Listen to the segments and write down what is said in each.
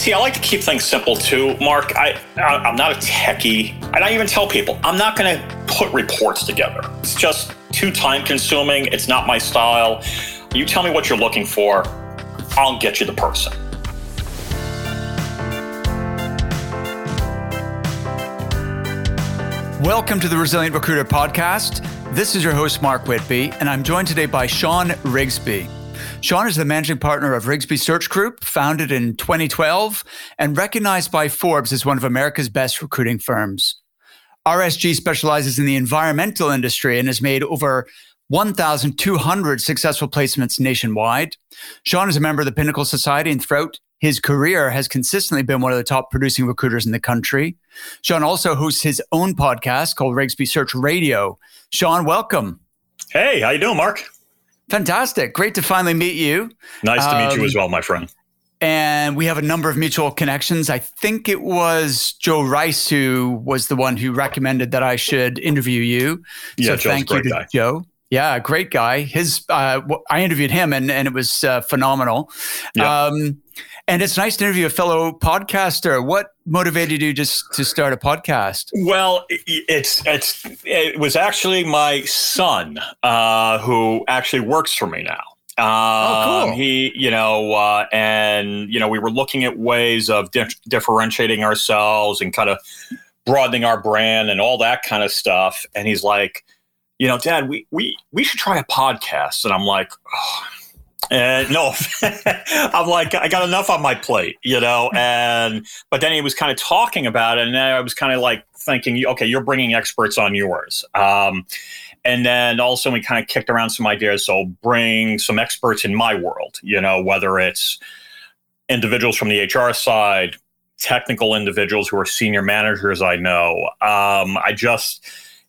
See, I like to keep things simple too, Mark. I, I am not a techie, and I even tell people I'm not going to put reports together. It's just too time consuming. It's not my style. You tell me what you're looking for, I'll get you the person. Welcome to the Resilient Recruiter podcast. This is your host, Mark Whitby, and I'm joined today by Sean Rigsby. Sean is the managing partner of Rigsby Search Group, founded in 2012 and recognized by Forbes as one of America's best recruiting firms. RSG specializes in the environmental industry and has made over 1,200 successful placements nationwide. Sean is a member of the Pinnacle Society and throughout his career has consistently been one of the top producing recruiters in the country. Sean also hosts his own podcast called Rigsby Search Radio. Sean, welcome. Hey, how you doing, Mark? Fantastic. Great to finally meet you. Nice to meet you as um, well, my friend. And we have a number of mutual connections. I think it was Joe Rice who was the one who recommended that I should interview you. Yeah, so Joe's thank you to guy. Joe. Yeah, great guy. His uh, I interviewed him and, and it was uh, phenomenal. Yeah. Um, and it's nice to interview a fellow podcaster. What motivated you just to start a podcast? Well, it's it's it was actually my son uh, who actually works for me now. Um, oh, cool. He, you know, uh, and you know, we were looking at ways of di- differentiating ourselves and kind of broadening our brand and all that kind of stuff. And he's like, you know, Dad, we we we should try a podcast. And I'm like. Oh, no, I'm like, I got enough on my plate, you know. And but then he was kind of talking about it, and I was kind of like thinking, okay, you're bringing experts on yours. Um, and then also we kind of kicked around some ideas. So bring some experts in my world, you know, whether it's individuals from the HR side, technical individuals who are senior managers. I know. Um, I just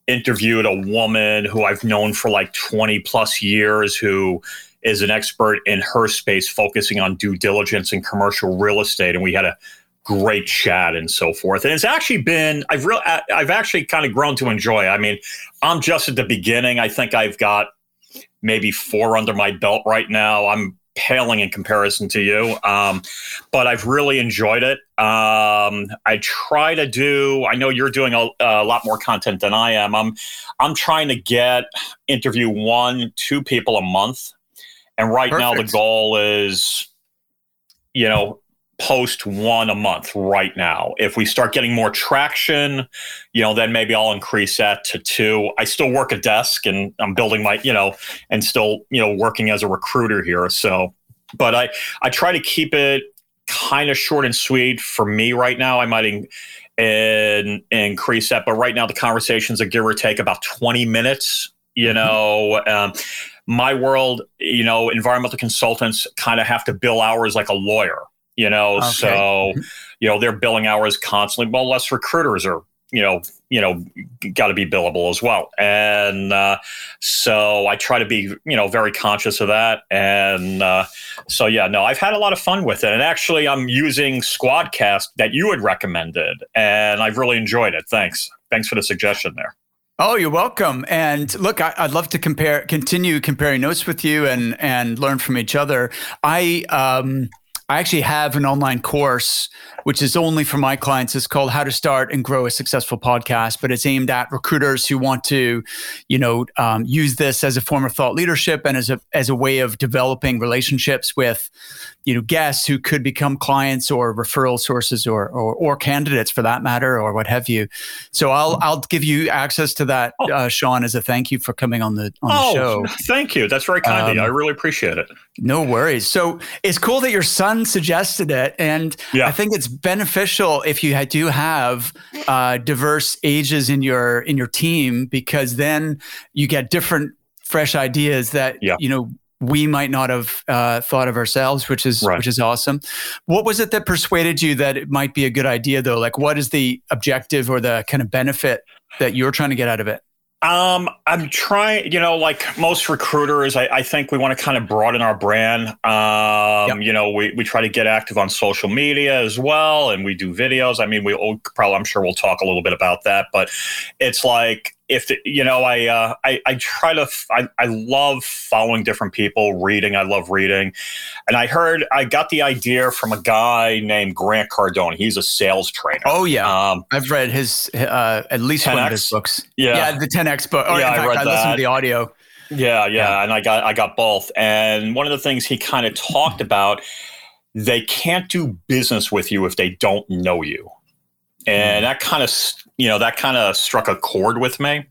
interviewed a woman who I've known for like 20 plus years who is an expert in her space focusing on due diligence and commercial real estate and we had a great chat and so forth. And it's actually been i've real i've actually kind of grown to enjoy. I mean i'm just at the beginning. I think i've got maybe four under my belt right now. I'm paling in comparison to you um, but i've really enjoyed it. Um, i try to do i know you're doing a, a, lot more content than i am. I'm i'm trying to get interview one two people a month and right Perfect. now, the goal is, you know, post one a month right now. If we start getting more traction, you know, then maybe I'll increase that to two. I still work a desk and I'm building my, you know, and still, you know, working as a recruiter here. So, but I, I try to keep it kind of short and sweet for me right now. I might in, in, increase that, but right now the conversations are give or take about 20 minutes you mm-hmm. know um, my world, you know, environmental consultants kind of have to bill hours like a lawyer, you know, okay. so, mm-hmm. you know, they're billing hours constantly. Well, less recruiters are, you know, you know, got to be billable as well. And uh, so I try to be, you know, very conscious of that. And uh, so, yeah, no, I've had a lot of fun with it. And actually, I'm using Squadcast that you had recommended, and I've really enjoyed it. Thanks. Thanks for the suggestion there. Oh, you're welcome. And look, I, would love to compare, continue comparing notes with you and and learn from each other. I um, I actually have an online course which is only for my clients. It's called How to Start and Grow a Successful Podcast, but it's aimed at recruiters who want to, you know, um, use this as a form of thought leadership and as a as a way of developing relationships with, you know, guests who could become clients or referral sources or or, or candidates for that matter or what have you. So I'll I'll give you access to that, oh. uh, Sean, as a thank you for coming on the on oh, the show. Thank you. That's very kind um, of you. I really appreciate it. No worries. So it's cool that your son suggested it, and yeah. I think it's beneficial if you do have uh, diverse ages in your in your team because then you get different fresh ideas that yeah. you know we might not have uh, thought of ourselves, which is right. which is awesome. What was it that persuaded you that it might be a good idea, though? Like, what is the objective or the kind of benefit that you're trying to get out of it? Um, I'm trying, you know, like most recruiters, I, I think we want to kind of broaden our brand. Um, you know, we, we try to get active on social media as well, and we do videos. I mean, we will probably, I'm sure we'll talk a little bit about that, but it's like, if you know, I, uh, I, I try to, I, I love following different people, reading. I love reading, and I heard I got the idea from a guy named Grant Cardone. He's a sales trainer. Oh yeah, um, I've read his uh, at least 10X? one of his books. Yeah, yeah, the 10x book. Or, yeah, fact, I read I that. listened to the audio. Yeah, yeah, yeah, and I got I got both. And one of the things he kind of talked about, they can't do business with you if they don't know you and that kind of you know that kind of struck a chord with me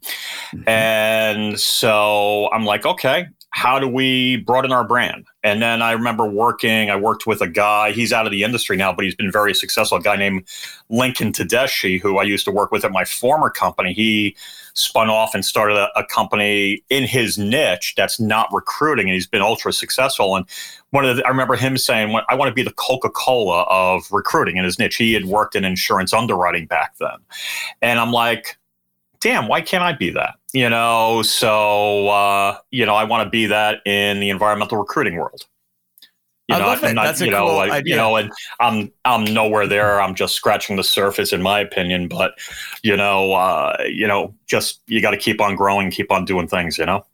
mm-hmm. and so i'm like okay how do we broaden our brand and then i remember working i worked with a guy he's out of the industry now but he's been very successful a guy named lincoln tedeschi who i used to work with at my former company he spun off and started a, a, company in his niche that's not recruiting, and he's been ultra successful. And one of the, I remember him saying, "I want to be the Coca Cola of recruiting in his niche." He had worked in insurance underwriting back then, and I'm like, "Damn, why can't I be that?" You know, so uh, you know, I want to be that in the environmental recruiting world. You know, I love it. Not, That's a know, cool like, idea. You know, and I'm I'm nowhere there. I'm just scratching the surface, in my opinion. But you know, uh, you know, just you got to keep on growing, keep on doing things. You know.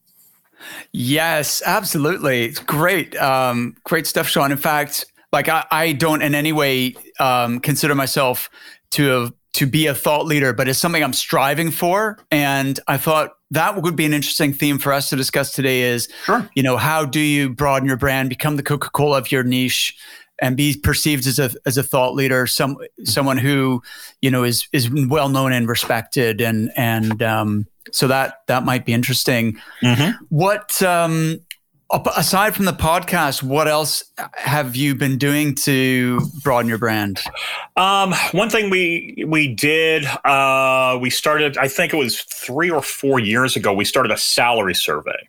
Yes, absolutely. It's great, um, great stuff, Sean. In fact, like I, I don't in any way um, consider myself to have to be a thought leader, but it's something I'm striving for. And I thought that would be an interesting theme for us to discuss today is, sure. you know, how do you broaden your brand, become the Coca-Cola of your niche and be perceived as a, as a thought leader, some, someone who, you know, is, is well known and respected. And, and, um, so that, that might be interesting. Mm-hmm. What, um, aside from the podcast, what else have you been doing to broaden your brand? Um, one thing we we did, uh, we started. I think it was three or four years ago. We started a salary survey,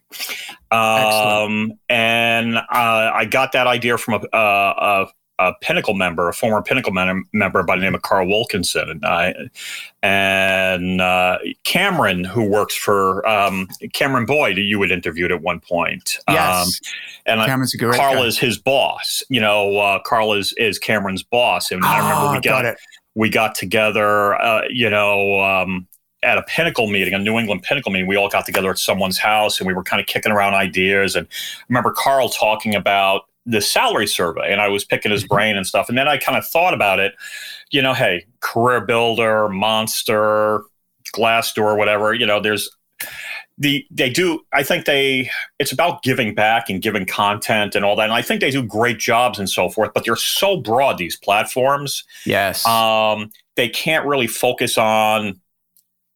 um, and uh, I got that idea from a, a, a Pinnacle member, a former Pinnacle member by the name of Carl Wilkinson, and I, and uh, Cameron, who works for um, Cameron Boyd, you had interviewed at one point. Yes, um, and Cameron's a great Carl guy. is his boss. You know, uh, Carl is is Cameron's boss, and oh, I remember we got, got we got together. Uh, you know. Um, at a pinnacle meeting, a New England pinnacle meeting, we all got together at someone's house and we were kind of kicking around ideas. And I remember Carl talking about the salary survey and I was picking his mm-hmm. brain and stuff. And then I kind of thought about it, you know, hey, career builder, monster, Glassdoor, whatever, you know, there's the they do I think they it's about giving back and giving content and all that. And I think they do great jobs and so forth, but they're so broad, these platforms. Yes. Um, they can't really focus on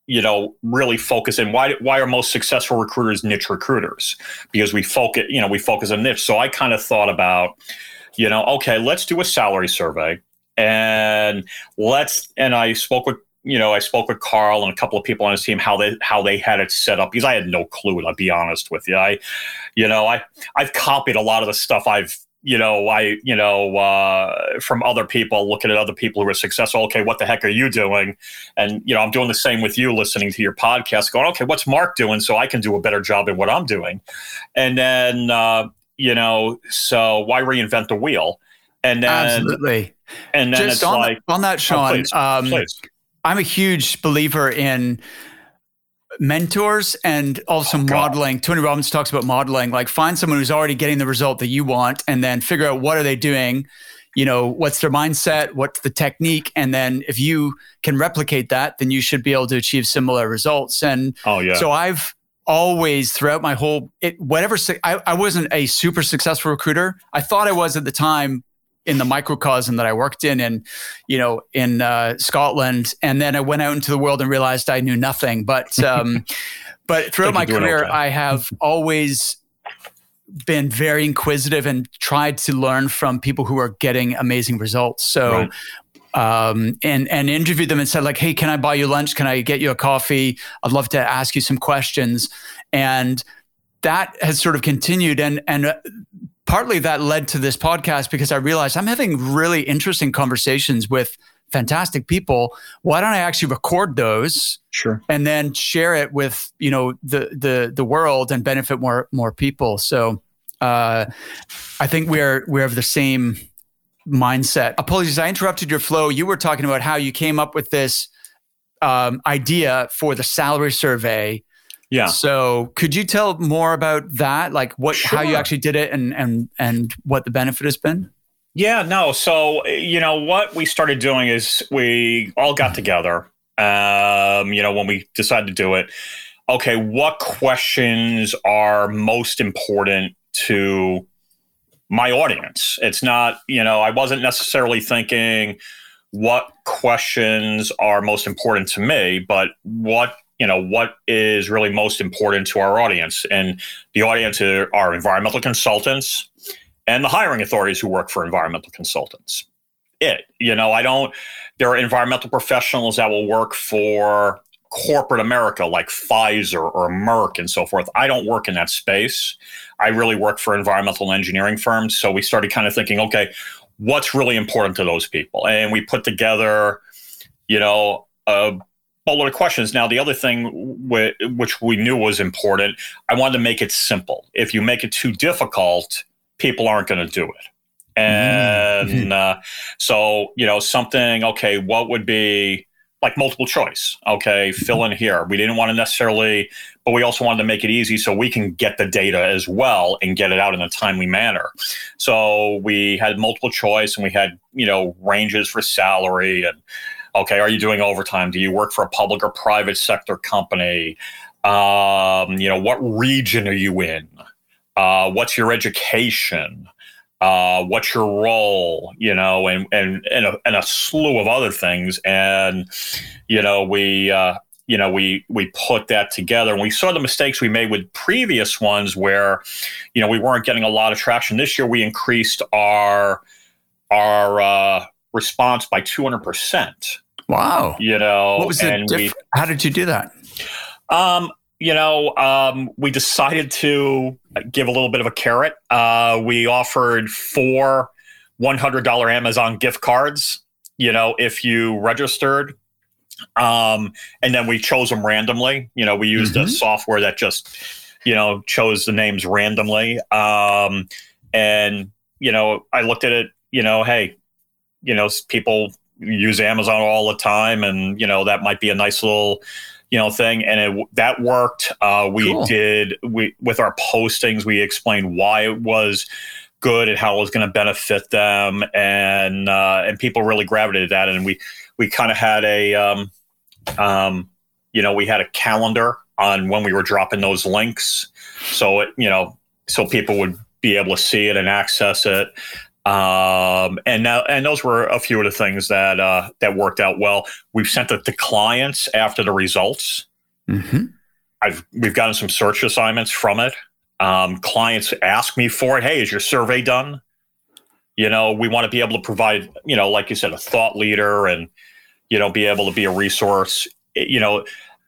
you know really focus in why why are most successful recruiters niche recruiters? Because we focus you know we focus on niche. So i kind of thought about you know okay let's do a salary survey. And let's and i spoke with you know i spoke with carl and a couple of people on his team how they how they had it set up because i had no clue i'll be honest with you. I you know i i've copied a lot of the stuff i've you know, I, you know, uh, from other people, looking at other people who are successful. Okay, what the heck are you doing? And you know, I'm doing the same with you, listening to your podcast, going, okay, what's Mark doing, so I can do a better job in what I'm doing. And then, uh, you know, so why reinvent the wheel? And then, absolutely. And then Just on, like, on that, Sean. Oh, please, um, please. I'm a huge believer in mentors and also oh, modeling. Tony Robbins talks about modeling, like find someone who's already getting the result that you want and then figure out what are they doing, you know, what's their mindset, what's the technique and then if you can replicate that, then you should be able to achieve similar results. And oh yeah. So I've always throughout my whole it, whatever I, I wasn't a super successful recruiter. I thought I was at the time, in the microcosm that I worked in, in you know, in uh, Scotland, and then I went out into the world and realized I knew nothing. But um, but throughout my career. I have always been very inquisitive and tried to learn from people who are getting amazing results. So. Right. Um, and and interviewed them and said like, hey, can I buy you lunch? Can I get you a coffee? I'd love to ask you some questions. And that has sort of continued. And and partly that led to this podcast because I realized I'm having really interesting conversations with fantastic people. Why don't I actually record those? Sure. And then share it with, you know, the the the world and benefit more more people. So uh, I think we're we're of the same mindset. Apologies, I interrupted your flow. You were talking about how you came up with this um, idea for the salary survey. Yeah. So could you tell more about that? Like what, sure. how you actually did it and, and, and what the benefit has been? Yeah, no. So, you know, what we started doing is we all got together, um, you know, when we decided to do it. Okay, what questions are most important to my audience? It's not, you know, I wasn't necessarily thinking what questions are most important to me, but what you know what is really most important to our audience and the audience are environmental consultants and the hiring authorities who work for environmental consultants. It, you know, I don't, there are environmental professionals that will work for corporate America like Pfizer or Merck and so forth. I don't work in that space. I really work for environmental engineering firms. So we started kind of thinking, okay, what's really important to those people? And we put together, you know, a boatload of questions. Now, the other thing w- which we knew was important, I wanted to make it simple. If you make it too difficult, people aren't going to do it. And mm-hmm. uh, so, you know, something, okay, what would be like multiple choice? Okay, fill in here. We didn't want to necessarily, but we also wanted to make it easy so we can get the data as well and get it out in a timely manner. So we had multiple choice and we had, you know, ranges for salary and, okay, are you doing overtime? Do you work for a public or private sector company? Um, you know, what region are you in? uh, what's your education, uh, what's your role, you know, and and and a, and a, slew of other things, and you know we. Uh, you know, we we put that together, and we saw the mistakes we made with previous ones, where, you know, we weren't getting a lot of traction. This year, we increased our our uh, response by two hundred percent. Wow! You know, what was it? Diff- how did you do that? Um, you know, um, we decided to give a little bit of a carrot. Uh, we offered four $100 Amazon gift cards, you know, if you registered. Um, and then we chose them randomly. You know, we used mm-hmm. a software that just, you know, chose the names randomly. Um, and, you know, I looked at it, you know, hey, you know, people use Amazon all the time, and, you know, that might be a nice little, you know thing. And it, that worked. Uh, we cool. did we with our postings we explained why it was good and how it was going to benefit them. And uh, and people really gravitated that. And we we kind of had a um, um, you know we had a calendar on when we were dropping those links. So it you know so people would be able to see it and access it um, and now, and those were a few of the things that uh, that worked out well. We've sent it to clients after the results. Mm-hmm. I've we've gotten some search assignments from it. Um, clients ask me for it. Hey, is your survey done? You know, we want to be able to provide, you know, like you said, a thought leader, and you know, be able to be a resource. You know,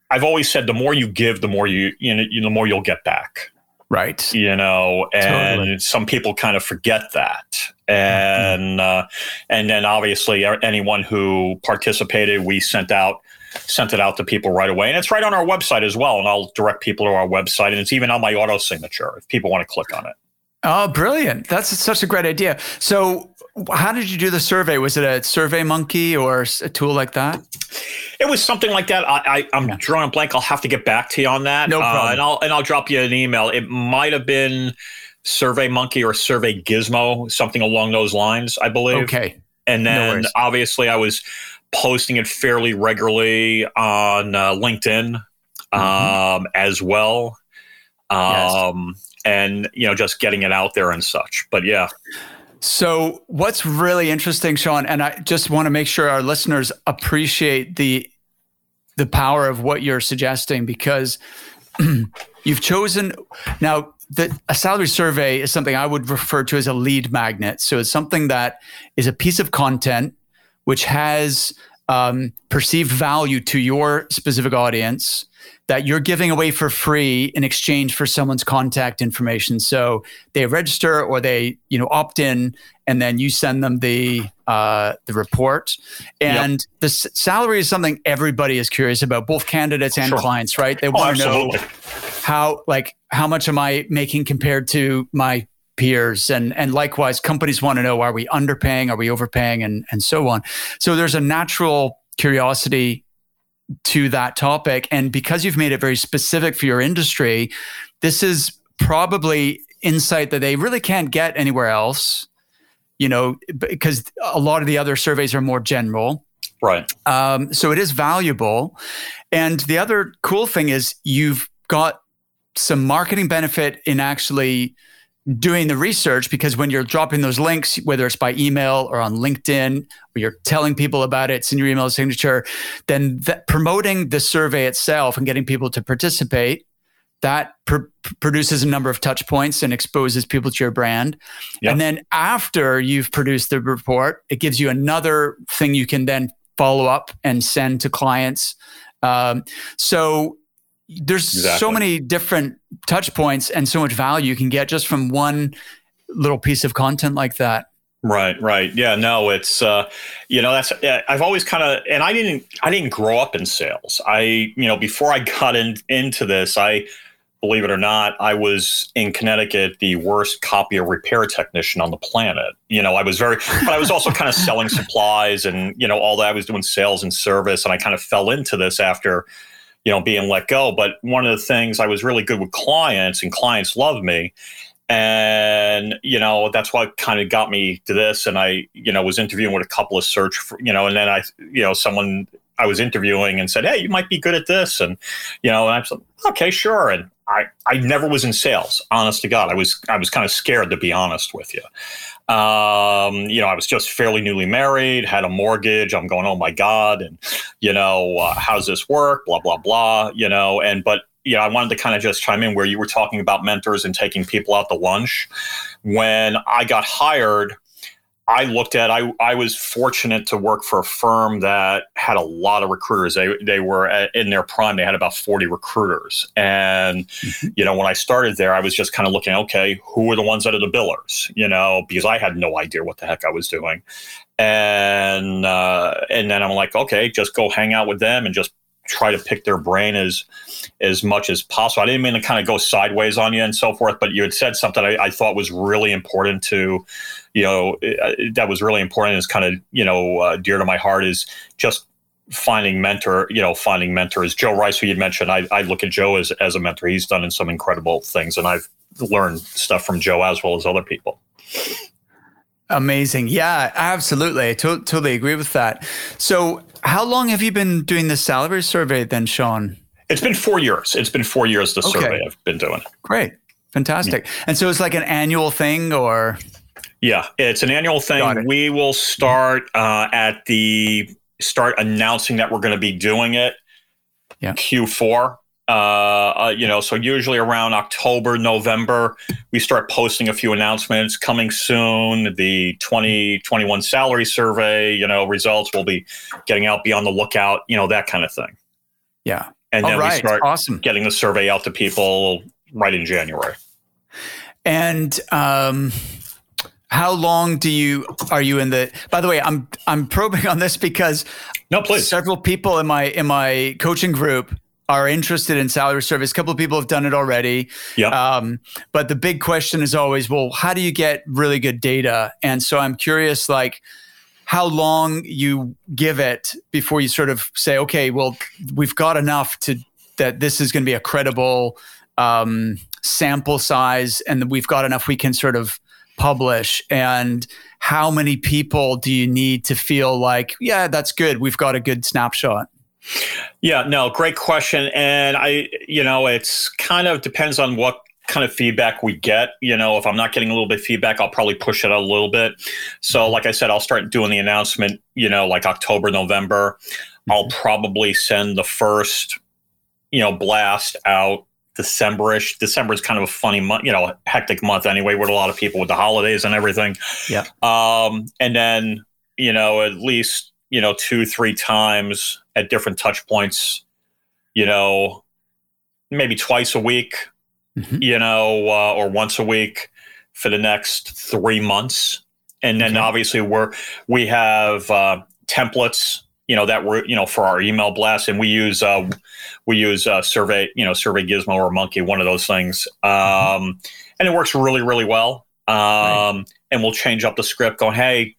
I've always said the more you give, the more you, you know, the more you'll get back. Right. You know, and totally. some people kind of forget that. And uh, and then obviously anyone who participated, we sent out sent it out to people right away. And it's right on our website as well. And I'll direct people to our website. And it's even on my auto signature if people want to click on it. Oh, brilliant. That's such a great idea. So how did you do the survey? Was it a Survey Monkey or a tool like that? It was something like that. I, am yeah. drawing a blank. I'll have to get back to you on that. No problem. Uh, and I'll and I'll drop you an email. It might have been Survey Monkey or Survey Gizmo, something along those lines. I believe. Okay. And then no obviously I was posting it fairly regularly on uh, LinkedIn mm-hmm. um, as well. Um, yes. And you know, just getting it out there and such. But yeah. So, what's really interesting, Sean, and I just want to make sure our listeners appreciate the the power of what you're suggesting because you've chosen now the, a salary survey is something I would refer to as a lead magnet. So it's something that is a piece of content which has um, perceived value to your specific audience that you're giving away for free in exchange for someone's contact information. So they register or they, you know, opt in, and then you send them the uh, the report. And yep. the s- salary is something everybody is curious about, both candidates and sure. clients, right? They oh, want to know how, like, how much am I making compared to my peers and and likewise companies want to know are we underpaying are we overpaying and and so on so there's a natural curiosity to that topic. And because you've made it very specific for your industry, this is probably insight that they really can't get anywhere else, you know, because a lot of the other surveys are more general. Right. Um, so it is valuable. And the other cool thing is you've got some marketing benefit in actually doing the research because when you're dropping those links, whether it's by email or on LinkedIn, or you're telling people about it, it's in your email signature, then promoting the survey itself and getting people to participate, that pr- produces a number of touch points and exposes people to your brand. Yep. And then after you've produced the report, it gives you another thing you can then follow up and send to clients. Um, so there's exactly. so many different touch points and so much value you can get just from one little piece of content like that. Right, right. Yeah, no, it's uh, you know, that's I've always kind of and I didn't I didn't grow up in sales. I, you know, before I got in, into this, I believe it or not, I was in Connecticut the worst copier repair technician on the planet. You know, I was very but I was also kind of selling supplies and, you know, all that I was doing sales and service and I kind of fell into this after you know being let go. But one of the things i was really good with clients and clients loved me. And you know that's what kind of got me to this. And i you know was interviewing with a couple of search for, you know and then i you know someone i was interviewing and said hey you might be good at this. And you know and i'm like okay sure. And I, I never was in sales honest to god. I was i was kind of scared to be honest with you um, you know, I was just fairly newly married, had a mortgage. I'm going, oh my God. And, you know, uh, how's this work? Blah, blah, blah, you know, and, but, you know, I wanted to kind of just chime in where you were talking about mentors and taking people out to lunch. When I got hired, I looked at I I was fortunate to work for a firm that had a lot of recruiters. They they were at, in their prime. They had about forty recruiters, and mm-hmm. you know when I started there, I was just kind of looking. Okay, who are the ones that are the billers? You know, because I had no idea what the heck I was doing, and uh, and then I'm like, okay, just go hang out with them and just try to pick their brain as as much as possible. I didn't mean to kind of go sideways on you and so forth, but you had said something I, I thought was really important to, you know, uh, that was really important. Is kind of you know uh, dear to my heart is just finding mentor. You know, finding mentors. Joe Rice, who you mentioned, I, I look at Joe as as a mentor. He's done some incredible things, and I've learned stuff from Joe as well as other people. Amazing. Yeah, absolutely. I to- totally agree with that. So, how long have you been doing the salary survey then, Sean? It's been four years. It's been four years the okay. survey I've been doing. Great. Fantastic. Yeah. And so it's like an annual thing or? Yeah, it's an annual thing. We will start uh, at the start announcing that we're going to be doing it yeah. Q4 uh, uh, you know, so usually around October, November, we start posting a few announcements coming soon. The 2021 salary survey, you know, results will be getting out, be on the lookout, you know, that kind of thing. Yeah. And then we start awesome. getting the survey out to people right in January. And, um, how long do you are you in the by the way i'm i'm probing on this because no please several people in my in my coaching group are interested in salary service. A couple of people have done it already. Yeah. Um, but the big question is always, well, how do you get really good data? And so I'm curious, like, how long you give it before you sort of say, okay, well, we've got enough to that this is going to be a credible um, sample size, and we've got enough we can sort of publish. And how many people do you need to feel like, yeah, that's good. We've got a good snapshot. Yeah, no, great question. And I, you know, it's kind of depends on what kind of feedback we get. You know, if I'm not getting a little bit of feedback, I'll probably push it a little bit. So, like I said, I'll start doing the announcement, you know, like October, November. I'll mm-hmm. probably send the first, you know, blast out Decemberish. December is kind of a funny month, you know, hectic month anyway, with a lot of people with the holidays and everything. Yeah. Um, and then, you know, at least you know, two, three times at different touch points, you know, maybe twice a week, mm-hmm. you know, uh, or once a week for the next three months. And then okay. obviously we're, we have uh, templates, you know, that we're, you know, for our email blasts and we use, uh, we use uh, survey, you know, survey gizmo or monkey, one of those things. Mm-hmm. Um, and it works really, really well. Um, right. and we'll change up the script going, Hey,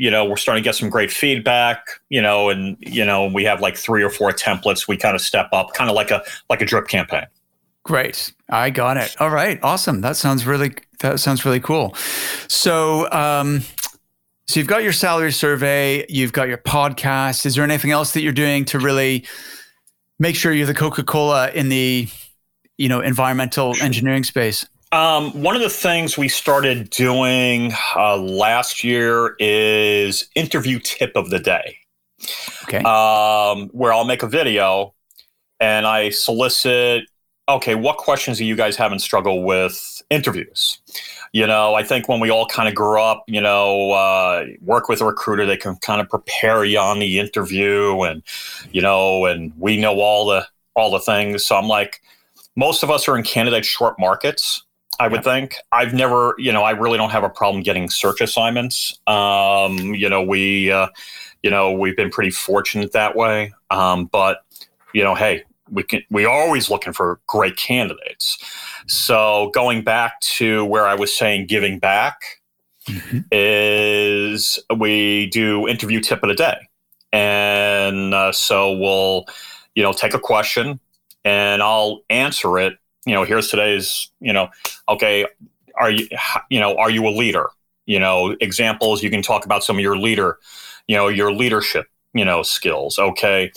you know, we're starting to get some great feedback, you know, and you know, we have like three or four templates. We kind of step up, kind of like a like a drip campaign. Great, I got it. All right, awesome. That sounds really that sounds really cool. So, um, so you've got your salary survey, you've got your podcast. Is there anything else that you're doing to really make sure you're the Coca Cola in the you know environmental engineering space? Um, one of the things we started doing uh, last year is interview tip of the day. Okay. Um, where I'll make a video and I solicit, okay, what questions do you guys having struggle with interviews? You know, I think when we all kind of grew up, you know, uh, work with a recruiter, they can kind of prepare you on the interview, and you know, and we know all the all the things. So I'm like, most of us are in candidate short markets. I would yeah. think. I've never, you know, I really don't have a problem getting search assignments. Um, you know, we, uh, you know, we've been pretty fortunate that way. Um, but, you know, hey, we can, we are always looking for great candidates. So going back to where I was saying giving back mm-hmm. is we do interview tip of the day. And uh, so we'll, you know, take a question and I'll answer it you know, here's today's, you know, okay, are you, you know, are you a leader? You know, examples you can talk about some of your leader, you know, your leadership, you know, skills. Okay.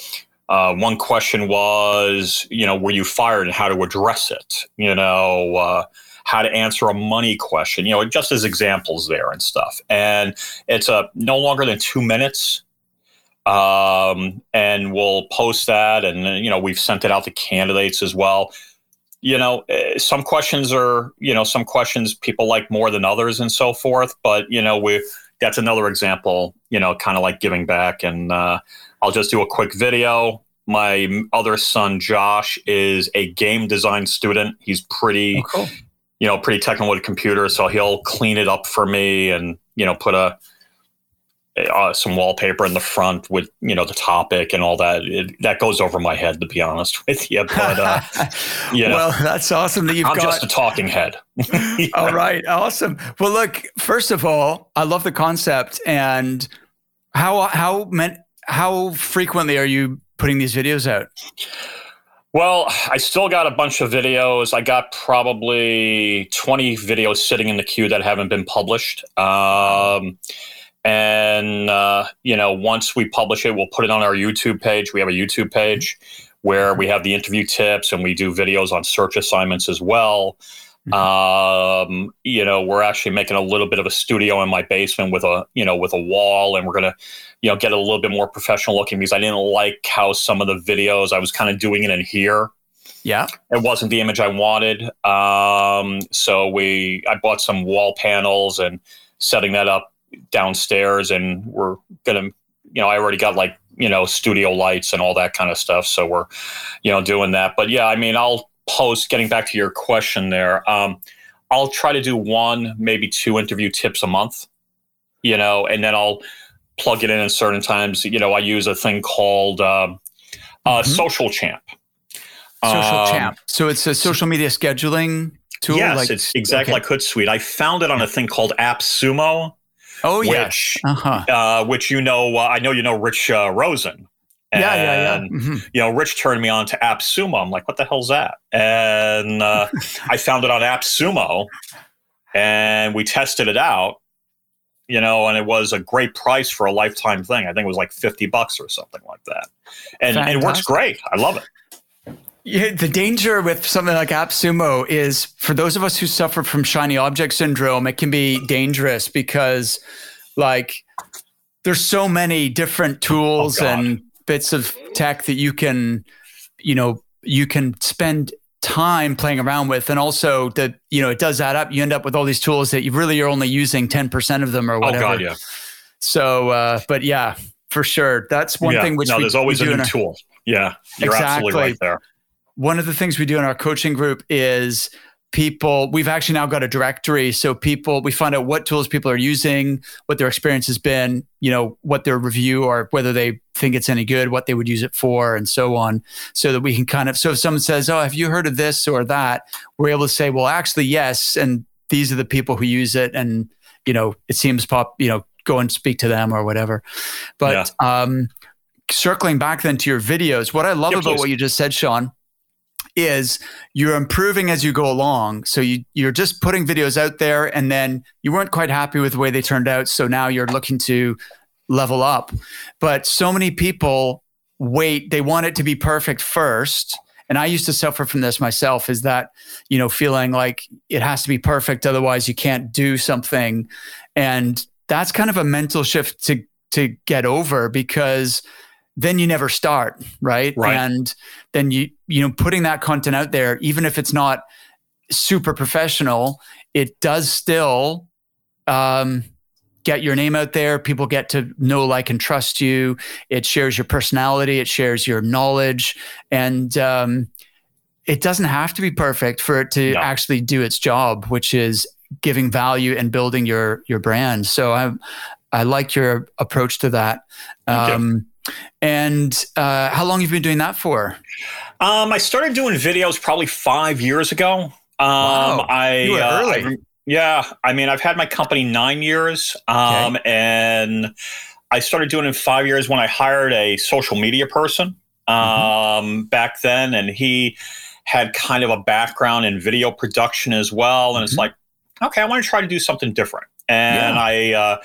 Uh, one question was, you know, were you fired and how to address it? You know, uh, how to answer a money question, you know, just as examples there and stuff. And it's a no longer than two minutes. Um, and we'll post that. And, you know, we've sent it out to candidates as well you know, eh, some questions are, you know, some questions people like more than others and so forth. But, you know, we, that's another example, you know, kind of like giving back. And uh, I'll just do a quick video. My other son, Josh, is a game design student. He's pretty, oh, cool. you know, pretty technical with computers. So he'll clean it up for me and, you know, put a, uh, some wallpaper in the front with you know the topic and all that. It, that goes over my head to be honest with you. But uh, know, well, that's awesome that you've I'm got just a talking head. yeah. All right, awesome. Well, look, first of all, I love the concept and how how meant how frequently are you putting these videos out? Well, I still got a bunch of videos. I got probably 20 videos sitting in the queue that haven't been published. Um, and, uh, you know, once we publish it, we'll put it on our YouTube page. We have a YouTube page where we have the interview tips and we do videos on search assignments as well. Mm-hmm. Um, you know, we're actually making a little bit of a studio in my basement with a, you know, with a wall, and we're gonna, you know, get a little bit more professional looking because I didn't like how some of the videos I was kind of doing it in here. Yeah, it wasn't the image I wanted. Um, so we, I bought some wall panels and setting that up downstairs and we're gonna you know i already got like you know studio lights and all that kind of stuff. So we're you know doing that. But yeah i mean i'll post getting back to your question there um, i'll try to do one maybe two interview tips a month you know and then i'll plug it in at certain times. You know i use a thing called uh, uh, mm-hmm. social champ. Social um, champ. So it's a social media scheduling tool yes like, it's exactly okay. like hootsuite. I found it on a thing called appsumo Oh yeah, which, uh-huh. uh, which you know, uh, I know you know Rich uh, Rosen. And, yeah, yeah, yeah. Mm-hmm. You know, Rich turned me on to AppSumo. I'm like, what the hell's that? And uh, I found it on AppSumo, and we tested it out. You know, and it was a great price for a lifetime thing. I think it was like fifty bucks or something like that, and, and it works great. I love it. Yeah, the danger with something like AppSumo is for those of us who suffer from shiny object syndrome, it can be dangerous because, like, there's so many different tools oh, and bits of tech that you can, you know, you can spend time playing around with, and also that you know it does add up. You end up with all these tools that you really are only using ten percent of them or whatever. Oh God, yeah. So, uh, but yeah, for sure, that's one yeah. thing which no, we, there's always a new our, tool. Yeah, you're exactly. absolutely right there one of the things we do in our coaching group is people we've actually now got a directory so people we find out what tools people are using what their experience has been you know what their review or whether they think it's any good what they would use it for and so on so that we can kind of so if someone says oh have you heard of this or that we're able to say well actually yes and these are the people who use it and you know it seems pop you know go and speak to them or whatever. But yeah. um, circling back then to your videos, what I love yeah, about please. what you just said, Sean, is you're improving as you go along. So you, you're just putting videos out there and then you weren't quite happy with the way they turned out. So now you're looking to level up. But so many people wait, they want it to be perfect first. And I used to suffer from this myself is that, you know, feeling like it has to be perfect. Otherwise you can't do something. And that's kind of a mental shift to, to get over because then you never start, right? right? And then you you know putting that content out there, even if it's not super professional, it does still um, get your name out there. People get to know, like, and trust you. It shares your personality. It shares your knowledge, and um, it doesn't have to be perfect for it to no. actually do its job, which is giving value and building your your brand. So I I like your approach to that. Um, and uh, how long have you been doing that for? Um, I started doing videos probably five years ago. Um, wow. I, you were uh, early. I, yeah, I mean, I've had my company nine years, um, okay. and I started doing it five years when I hired a social media person mm-hmm. Um, back then, and he had kind of a background in video production as well. And mm-hmm. it's like, okay, I want to try to do something different. And yeah. I uh,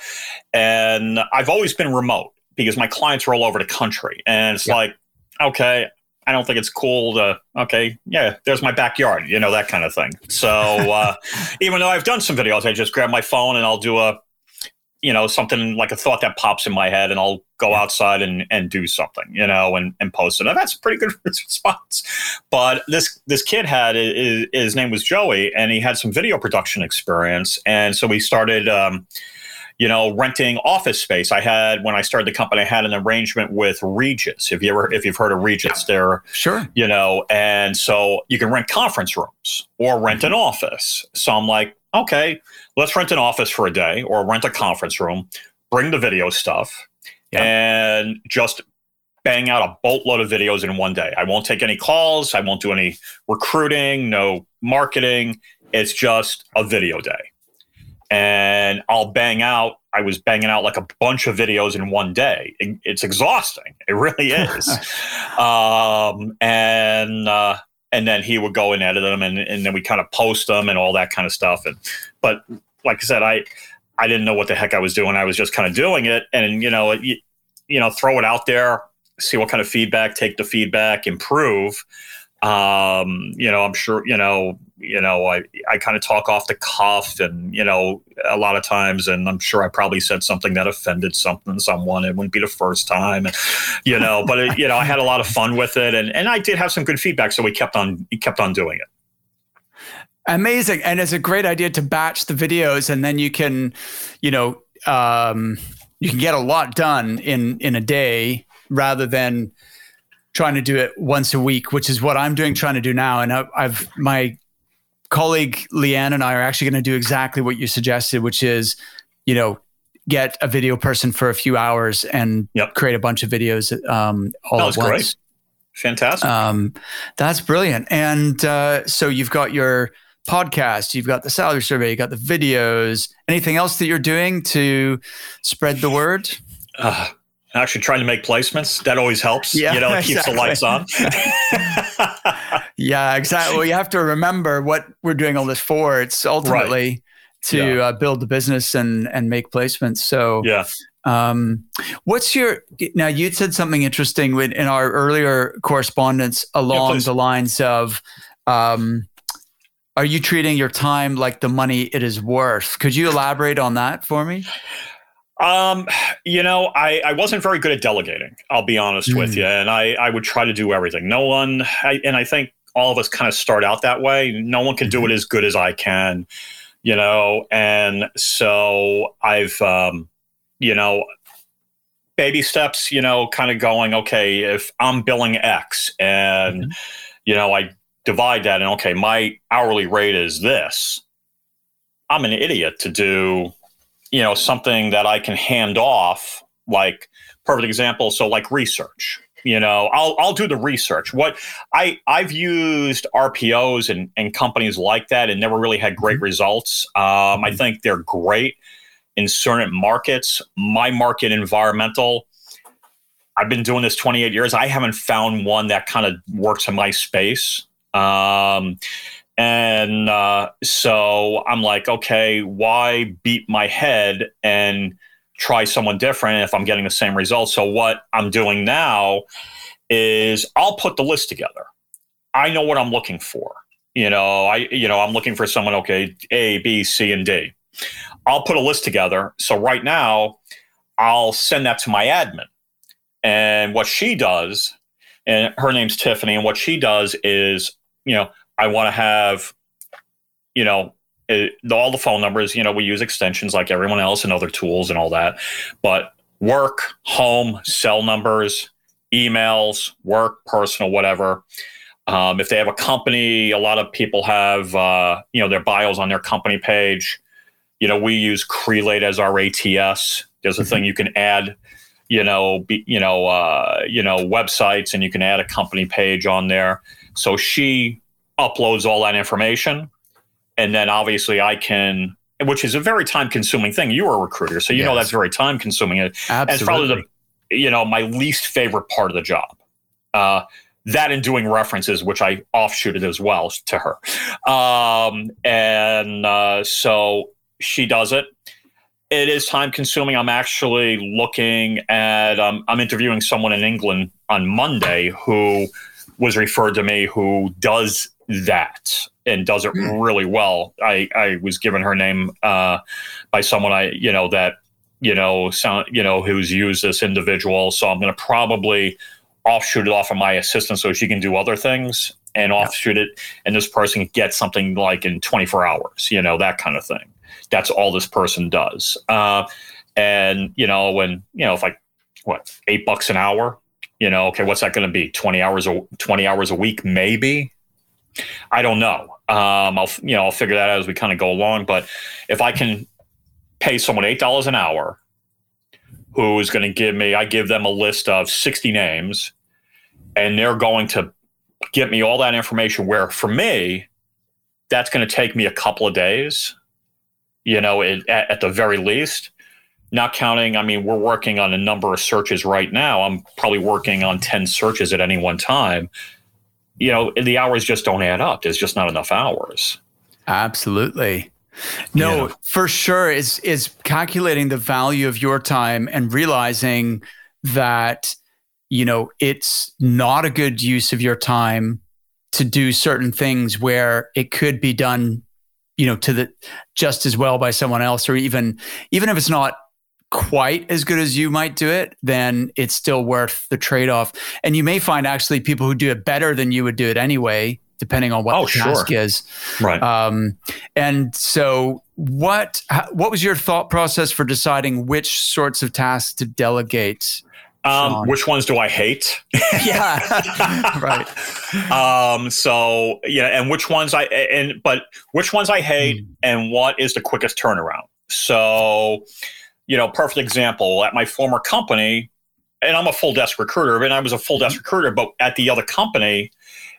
and I've always been remote because my clients are all over the country. And it's like, okay, I don't think it's cool to, okay, yeah, there's my backyard, you know, that kind of thing. So uh, even though I've done some videos, I just grab my phone and I'll do a, you know, something like a thought that pops in my head and I'll go outside and, and do something, you know, and, and post it. And that's a pretty good response. But this, this kid had, his, his name was Joey and he had some video production experience. And so we started, um, you know, renting office space. I had when I started the company, I had an arrangement with Regus. If you ever, if you've heard of Regus, they're sure, you know, and so you can rent conference rooms or rent an mm-hmm. office. So I'm like, okay, let's rent an office for a day or rent a conference room, bring the video stuff, yeah. and just bang out a boatload of videos in one day. I won't take any calls. I won't do any recruiting, no marketing. It's just a video day and I'll bang out. I was banging out like a bunch of videos in one day. It, it's exhausting. It really is. um, and uh, and then he would go and edit them, and, and then we kind of post them and all that kind of stuff. And but like I said, I I didn't know what the heck I was doing. I was just kind of doing it, and you know, you, you know, throw it out there, see what kind of feedback, take the feedback, improve. Um, you know, I'm sure you know you know, I, I kind of talk off the cuff and, you know, a lot of times, and I'm sure I probably said something that offended something, someone. It wouldn't be the first time, and, you know, but, it, you know, I had a lot of fun with it and, and I did have some good feedback. So we kept on, we kept on doing it. Amazing. And it's a great idea to batch the videos and then you can, you know, um, you can get a lot done in, in a day rather than, trying to do it once a week, which is what I'm doing, trying to do now. And I've, my colleague Leanne and I are actually going to do exactly what you suggested, which is, you know, get a video person for a few hours and yep. create a bunch of videos um, all at once. Great. Fantastic. Um, that's brilliant. And uh, so you've got your podcast, you've got the salary survey, you got the videos. Anything else that you're doing to spread the word? Uh, actually trying to make placements that always helps yeah, you know it keeps the lights on. Yeah exactly. Well you have to remember what we're doing all this for. It's ultimately right. to yeah. uh, build the business and and make placements. So yeah. um, what's your now you said something interesting in, in our earlier correspondence along yeah, the lines of um, are you treating your time like the money it is worth? Could you elaborate on that for me um, you know, I, I wasn't very good at delegating. I'll be honest mm. with you, and I I would try to do everything. No one, I, and I think all of us kind of start out that way. No one can do mm-hmm. it as good as I can, you know. And so I've, um, you know, baby steps. You know, kind of going. Okay, if I'm billing X, and mm-hmm. you know, I divide that, and okay, my hourly rate is this. I'm an idiot to do you know something that I can hand off like perfect example so like research you know I'll I'll do the research what I I've used RPOs and, and companies like that and never really had great mm-hmm. results um, I mm-hmm. think they're great in certain markets. My market, environmental, I've been doing this 28 years. I haven't found one that kind of works in my space. Um, and uh, so I'm like, okay, why beat my head and try someone different if I'm getting the same results? So what I'm doing now is I'll put the list together. I know what I'm looking for. You know, I you know I'm looking for someone. Okay, A, B, C, and D. I'll put a list together. So right now, I'll send that to my admin, and what she does, and her name's Tiffany, and what she does is, you know, I want to have, you know, it, all the phone numbers. You know, we use extensions like everyone else and other tools and all that, but work, home, cell numbers, emails, work, personal, whatever. Um, if they have a company, a lot of people have, uh, you know, their bios on their company page. You know, we use Crelate as our ATS. There's a mm-hmm. thing you can add, you know, be, you know, uh, you know, websites, and you can add a company page on there. So she uploads all that information. And then obviously I can, which is a very time consuming thing. You are a recruiter, so you yes. know that's very time consuming. Absolutely. And it's probably the, you know, my least favorite part of the job. Uh, that and doing references, which I offshooted as well to her. Um, and uh, so she does it. It is time consuming. I'm actually looking at, um, I'm interviewing someone in England on Monday who was referred to me who does that and does it mm. really well. I, I was given her name uh, by someone I, you know, that, you know, sound, you know, who's used this individual. So I'm going to probably offshoot it off of my assistant so she can do other things and offshoot it. And this person gets something like in 24 hours, you know, that kind of thing. That's all this person does. Uh, and, you know, when, you know, if like, what, eight bucks an hour, you know, okay, what's that going to be? 20 hours, a, 20 hours a week, maybe I don't know. Um, I'll you know I'll figure that out as we kind of go along. But if I can pay someone eight dollars an hour, who is going to give me, I give them a list of sixty names, and they're going to get me all that information. Where for me, that's going to take me a couple of days. You know, it, at, at the very least. Not counting, I mean, we're working on a number of searches right now. I'm probably working on 10 searches at any one time you know, the hours just don't add up. There's just not enough hours. Absolutely. No, yeah. for sure. Is is calculating the value of your time and realizing that you know it's not a good use of your time to do certain things where it could be done you know to the just as well by someone else or even even if it's not quite as good as you might do it, then it's still worth the trade off. And you may find actually people who do it better than you would do it anyway, depending on what oh, the task sure. is. Right. Um, and so, what what was your thought process for deciding which sorts of tasks to delegate? Um, which ones do I hate? yeah, right. Um, so yeah, and which ones I and but which ones I hate, mm. and what is the quickest turnaround? So you know, perfect example at my former company, and I'm a full desk recruiter, and I was a full desk mm-hmm. recruiter, but at the other company,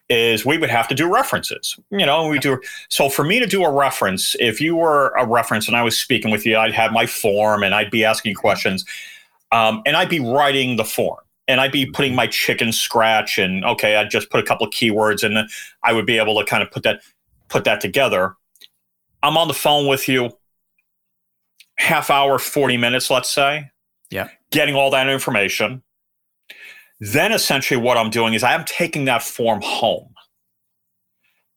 is we would have to do references. You know, we do. So for me to do a reference, if you were a reference and I was speaking with you, I'd have my form and I'd be asking questions, um, and I'd be writing the form and I'd be putting my chicken scratch and okay, I'd just put a couple of keywords and I would be able to kind of put that put that together. I'm on the phone with you half hour, 40 minutes, let's say. Yeah. Getting all that information. Then essentially what I'm doing is I'm taking that form home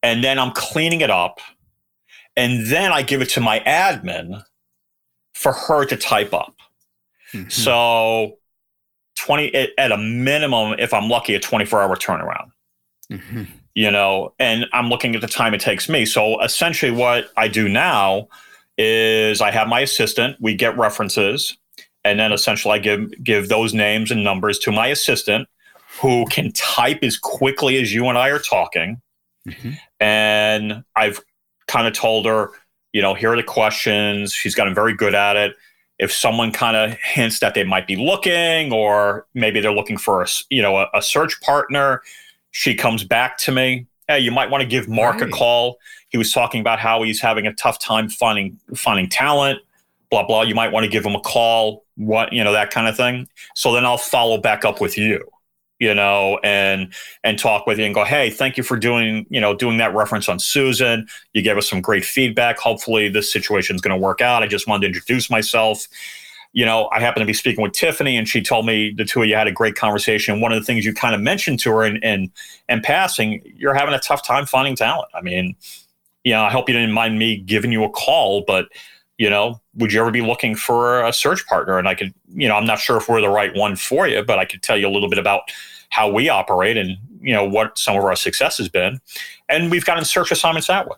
and then I'm cleaning it up. And then I give it to my admin for her to type up. Mm-hmm. So 20 at a minimum, if I'm lucky, a 24 hour turnaround. Mm-hmm. You know, and I'm looking at the time it takes me. So essentially what I do now is I have my assistant. We get references, and then essentially I give give those names and numbers to my assistant, who can type as quickly as you and I are talking. Mm-hmm. And I've kind of told her, you know, here are the questions. She's gotten very good at it. If someone kind of hints that they might be looking, or maybe they're looking for a you know a, a search partner, she comes back to me. Hey, you might want to give Mark right. a call he was talking about how he's having a tough time finding finding talent, blah blah. You might want to give him a call, what you know, that kind of thing. So then I'll follow back up with you, you know, and and talk with you and go, hey, thank you for doing you know doing that reference on Susan. You gave us some great feedback. Hopefully this situation is going to work out. I just wanted to introduce myself you know, I happened to be speaking with Tiffany, and she told me the two of you had a great conversation. One of the things you kind of mentioned to her in in, in passing, you're having a tough time finding talent. I mean, you know, I hope you didn't mind me giving you a call, but you know, would you ever be looking for a search partner? And I could, you know, I'm not sure if we're the right one for you, but I could tell you a little bit about how we operate and you know what some of our success has been, and we've gotten search assignments that way.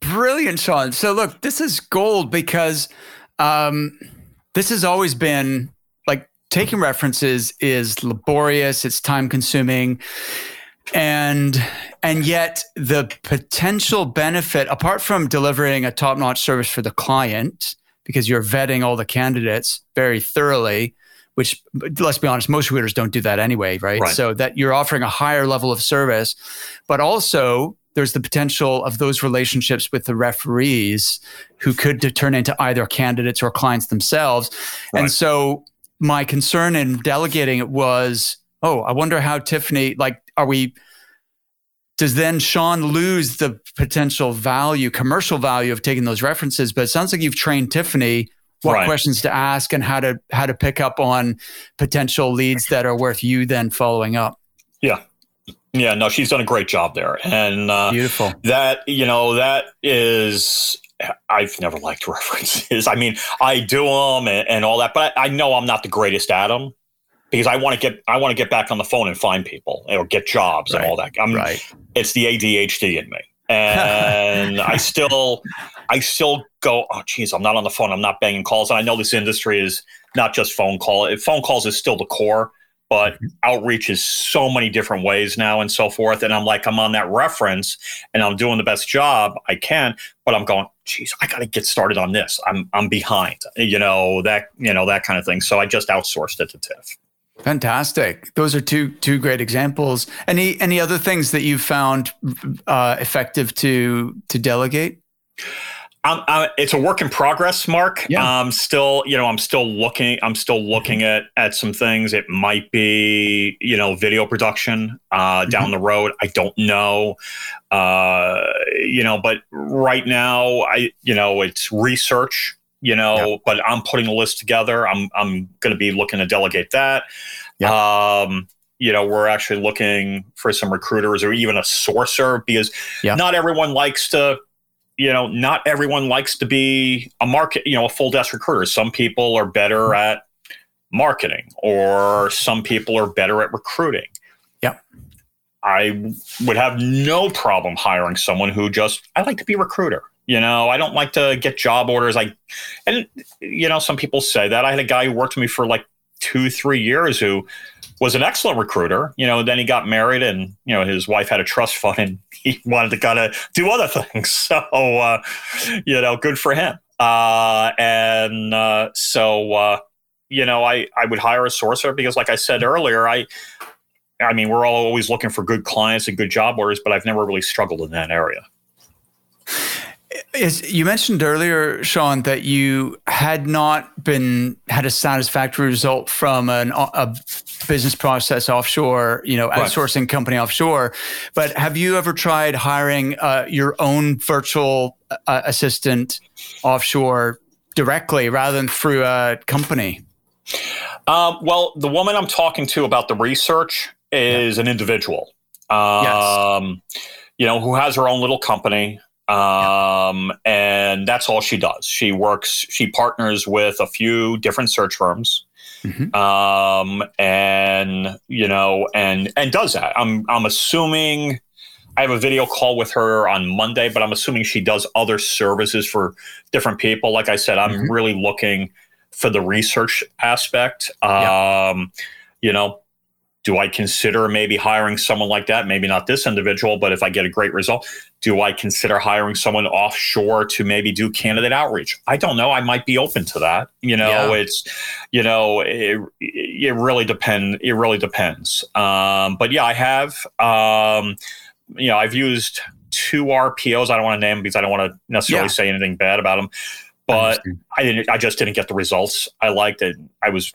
Brilliant, Sean. So look, this is gold because um, this has always been like taking references is laborious, it's time consuming. And and yet the potential benefit, apart from delivering a top-notch service for the client, because you're vetting all the candidates very thoroughly, which let's be honest, most recruiters don't do that anyway, right? right? So that you're offering a higher level of service, but also there's the potential of those relationships with the referees who could turn into either candidates or clients themselves. Right. And so my concern in delegating it was, oh, I wonder how Tiffany, like, are we, does then Sean lose the potential value, commercial value of taking those references? But it sounds like you've trained Tiffany what right. questions to ask and how to how to pick up on potential leads that are worth you then following up. Yeah, yeah, no, she's done a great job there, and uh, beautiful. That you know, that is. I've never liked references. I mean, I do them and, and all that, but I, I, know I'm not the greatest at them because I want to get I want to get back on the phone and find people or get jobs right. and all that. I'm, right. It's the ADHD in me, and I still I still go. Oh, geez, I'm not on the phone. I'm not banging calls. And I know this industry is not just phone call. Phone calls is still the core but mm-hmm. outreach is so many different ways now and so forth. And I'm like, I'm on that reference and I'm doing the best job I can, but I'm going, geez, I got to get started on this. I'm, I'm behind, you know, that, you know, that kind of thing. So I just outsourced it to TIFF. Fantastic. Those are two, two great examples. Any, any other things that you've found uh, effective to, to delegate? I'm, I'm, it's a work in progress, Mark. Yeah. I'm still, you know, I'm still looking. I'm still looking mm-hmm. at at some things. It might be, you know, video production uh, mm-hmm. down the road. I don't know, uh, you know, but right now, I, you know, it's research. You know, yeah. but I'm putting a list together. I'm I'm going to be looking to delegate that. Yeah. Um, you know, we're actually looking for some recruiters or even a sourcer because yeah. not everyone likes to you know, not everyone likes to be a market, you know, a full desk recruiter. Some people are better mm-hmm. at marketing or some people are better at recruiting. Yep. I would have no problem hiring someone who just I like to be a recruiter. You know, I don't like to get job orders. I and you know, some people say that. I had a guy who worked with me for like two, three years who was an excellent recruiter. You know, then he got married and, you know, his wife had a trust fund and he wanted to kind of do other things. So, uh, you know, good for him. Uh, and uh, so, uh, you know, I, I would hire a sourcer because, like I said earlier, I, I mean, we're all always looking for good clients and good job orders, but I've never really struggled in that area. You mentioned earlier, Sean, that you had not been had a satisfactory result from an, a business process offshore, you know, outsourcing right. company offshore. But have you ever tried hiring uh, your own virtual uh, assistant offshore directly rather than through a company? Um, well, the woman I'm talking to about the research is yeah. an individual. Um, yes. You know, who has her own little company. Um, and that's all she does. She works, she partners with a few different search firms. Mm-hmm. Um, and you know, and and does that. I'm I'm assuming I have a video call with her on Monday, but I'm assuming she does other services for different people. Like I said, I'm mm-hmm. really looking for the research aspect. Um, yeah. you know, do I consider maybe hiring someone like that? Maybe not this individual, but if I get a great result, do I consider hiring someone offshore to maybe do candidate outreach? I don't know. I might be open to that. You know, yeah. it's, you know, it, it really depend. It really depends. Um, but yeah, I have, um, you know, I've used two RPOs. I don't want to name them because I don't want to necessarily yeah. say anything bad about them but I, I didn't. I just didn't get the results I liked. It. I was,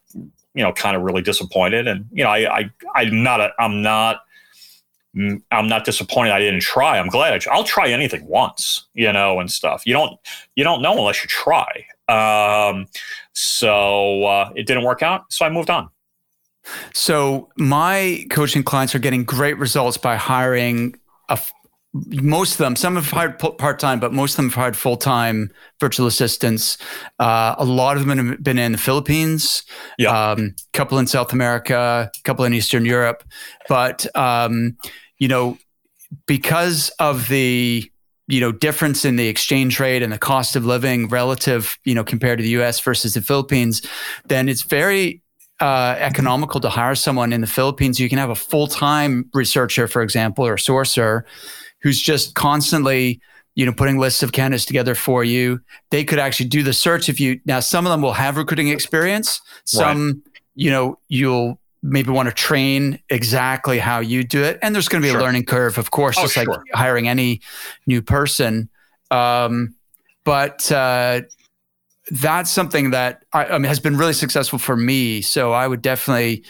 you know, kind of really disappointed. And you know, I, I, I'm not. A, I'm not. I'm not disappointed I didn't try. I'm glad I, will try anything once, you know, and stuff. You don't. You don't know unless you try. Um, so uh, it didn't work out. So I moved on. So my coaching clients are getting great results by hiring a, most of them, some have hired part time, but most of them have hired full time virtual assistants. Uh, a lot of them have been in the Philippines, a yeah. um, couple in South America, a couple in Eastern Europe. But, um, you know, because of the you know difference in the exchange rate and the cost of living relative you know compared to the US versus the Philippines then it's very uh, economical to hire someone in the Philippines you can have a full-time researcher for example or sourcer who's just constantly you know putting lists of candidates together for you they could actually do the search if you now some of them will have recruiting experience some right. you know you'll maybe want to train exactly how you do it and there's going to be sure. a learning curve of course oh, just sure. like hiring any new person um, but uh, that's something that I, I mean, has been really successful for me so i would definitely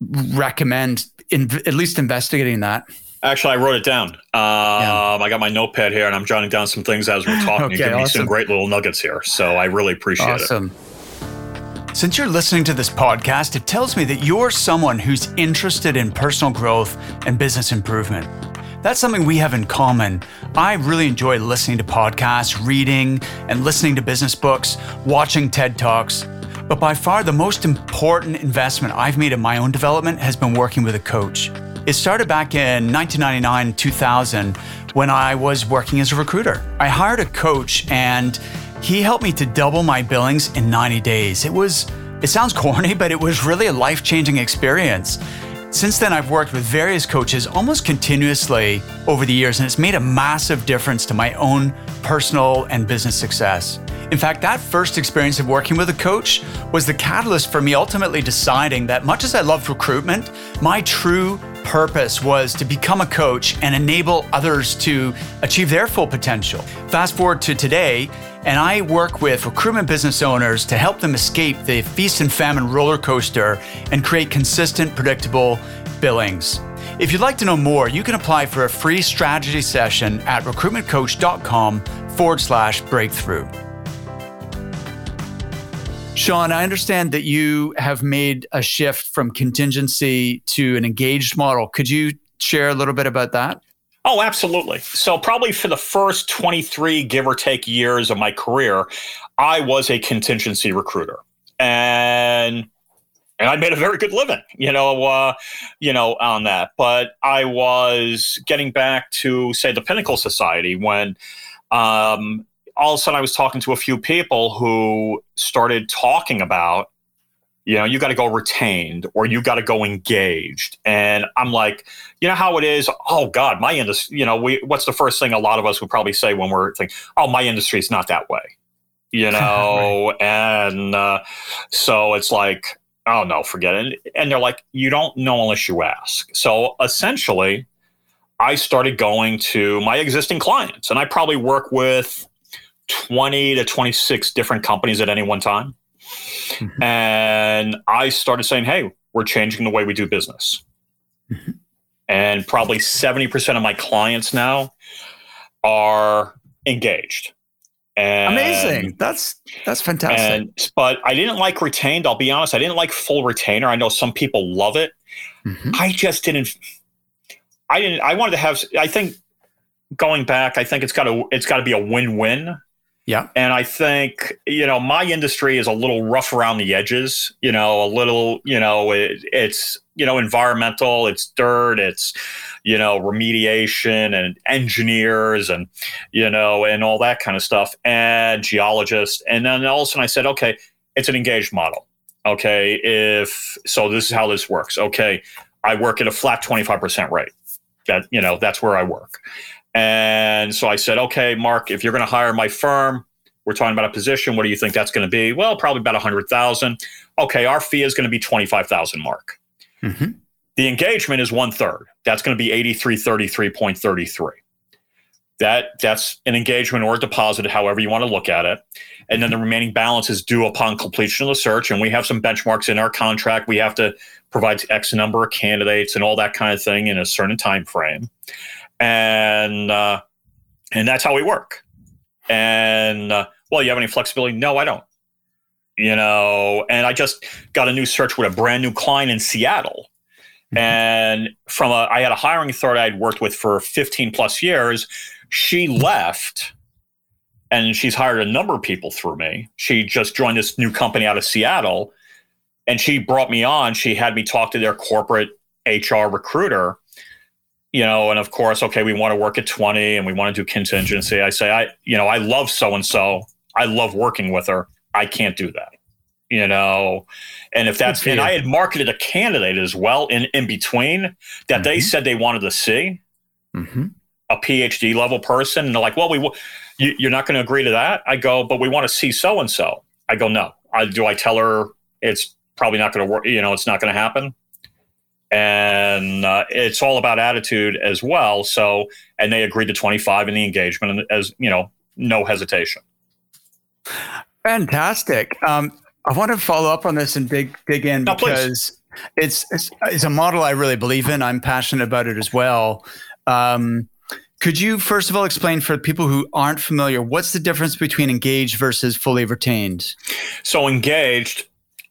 recommend in, at least investigating that Actually, I wrote it down. Um, yeah. I got my notepad here, and I'm jotting down some things as we're talking. okay, you give awesome. me some great little nuggets here, so I really appreciate awesome. it. Since you're listening to this podcast, it tells me that you're someone who's interested in personal growth and business improvement. That's something we have in common. I really enjoy listening to podcasts, reading, and listening to business books, watching TED Talks. But by far, the most important investment I've made in my own development has been working with a coach. It started back in 1999, 2000, when I was working as a recruiter. I hired a coach and he helped me to double my billings in 90 days. It was, it sounds corny, but it was really a life changing experience. Since then, I've worked with various coaches almost continuously over the years, and it's made a massive difference to my own personal and business success. In fact, that first experience of working with a coach was the catalyst for me ultimately deciding that much as I loved recruitment, my true purpose was to become a coach and enable others to achieve their full potential. Fast forward to today, and I work with recruitment business owners to help them escape the feast and famine roller coaster and create consistent, predictable billings. If you'd like to know more, you can apply for a free strategy session at recruitmentcoach.com forward slash breakthrough. Sean, I understand that you have made a shift from contingency to an engaged model. Could you share a little bit about that? Oh, absolutely. So, probably for the first 23, give or take, years of my career, I was a contingency recruiter. And and I made a very good living, you know, uh, you know, on that. But I was getting back to, say, the Pinnacle Society when um, all of a sudden I was talking to a few people who started talking about, you know, you got to go retained or you got to go engaged. And I'm like, you know how it is? Oh God, my industry, you know, we, what's the first thing a lot of us would probably say when we're thinking, oh, my industry is not that way, you know? right. And uh, so it's like, oh no, forget it. And they're like, you don't know unless you ask. So essentially, I started going to my existing clients and I probably work with 20 to 26 different companies at any one time. Mm-hmm. And I started saying, hey, we're changing the way we do business. Mm-hmm. And probably 70% of my clients now are engaged. And, Amazing. That's that's fantastic. And, but I didn't like retained. I'll be honest. I didn't like full retainer. I know some people love it. Mm-hmm. I just didn't. I didn't. I wanted to have. I think going back, I think it's got to it's got to be a win win yeah. And I think, you know, my industry is a little rough around the edges, you know, a little, you know, it, it's, you know, environmental, it's dirt, it's, you know, remediation and engineers and, you know, and all that kind of stuff and geologists. And then all of a sudden I said, okay, it's an engaged model. Okay. If so, this is how this works. Okay. I work at a flat 25% rate. That, you know, that's where I work. And so I said, okay, Mark, if you're going to hire my firm, we're talking about a position. What do you think that's going to be? Well, probably about a hundred thousand. Okay, our fee is going to be twenty five thousand. Mark. Mm-hmm. The engagement is one third. That's going to be eighty three thirty three point thirty three. that that's an engagement or a deposit, however you want to look at it. And then the remaining balance is due upon completion of the search. And we have some benchmarks in our contract. We have to provide X number of candidates and all that kind of thing in a certain time frame. And uh, and that's how we work. And uh, well, you have any flexibility? No, I don't. You know, and I just got a new search with a brand new client in Seattle. Mm-hmm. And from a, I had a hiring authority I'd worked with for 15 plus years. She left and she's hired a number of people through me. She just joined this new company out of Seattle and she brought me on. She had me talk to their corporate HR recruiter, you know, and of course, okay, we want to work at 20 and we want to do contingency. I say, I, you know, I love so and so. I love working with her. I can't do that, you know. And if that's, and I had marketed a candidate as well in, in between that mm-hmm. they said they wanted to see. Mm-hmm a PhD level person, and they're like, "Well, we you, you're not going to agree to that." I go, "But we want to see so and so." I go, "No." I do. I tell her it's probably not going to work. You know, it's not going to happen. And uh, it's all about attitude as well. So, and they agreed to 25 in the engagement, and as you know, no hesitation. Fantastic. Um, I want to follow up on this and dig dig in no, because it's, it's, it's a model I really believe in. I'm passionate about it as well. Um, could you first of all explain for people who aren't familiar what's the difference between engaged versus fully retained? So engaged,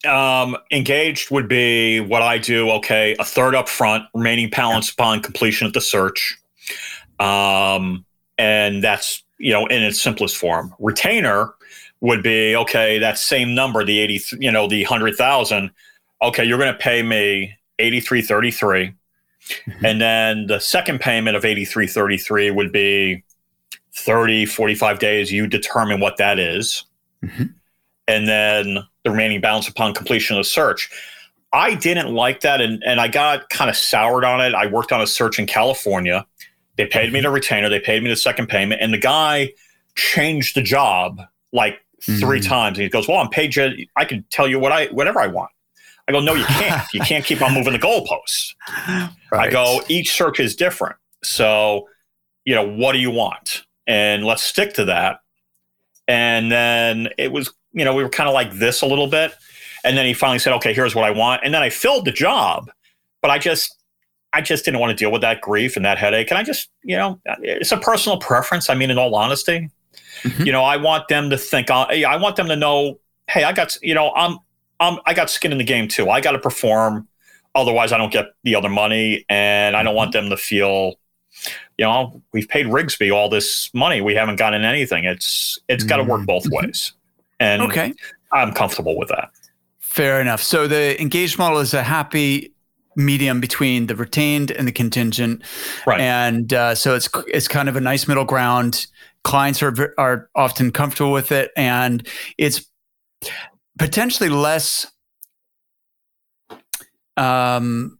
um, engaged would be what I do. Okay, a third up front, remaining balance yeah. upon completion of the search, um, and that's you know in its simplest form. Retainer would be okay. That same number, the eighty, you know, the hundred thousand. Okay, you're going to pay me eighty three thirty three Mm-hmm. And then the second payment of 8333 would be 30, 45 days. You determine what that is. Mm-hmm. And then the remaining balance upon completion of the search. I didn't like that and, and I got kind of soured on it. I worked on a search in California. They paid me mm-hmm. the retainer, they paid me the second payment, and the guy changed the job like 3 mm-hmm. times. And he goes, Well, I'm paid you I can tell you what I whatever I want. I go, no, you can't. you can't keep on moving the goalposts. Right. I go, each search is different. So, you know, what do you want? And let's stick to that. And then it was, you know, we were kind of like this a little bit. And then he finally said, okay, here's what I want. And then I filled the job, but I just, I just didn't want to deal with that grief and that headache. And I just, you know, it's a personal preference. I mean, in all honesty, mm-hmm. you know, I want them to think, uh, I want them to know, hey, I got, you know, I'm, I'm, I got skin in the game too. I got to perform, otherwise I don't get the other money, and I don't want them to feel, you know, we've paid Rigsby all this money, we haven't gotten anything. It's it's got to work both mm-hmm. ways, and okay, I'm comfortable with that. Fair enough. So the engaged model is a happy medium between the retained and the contingent, right? And uh, so it's it's kind of a nice middle ground. Clients are are often comfortable with it, and it's potentially less um,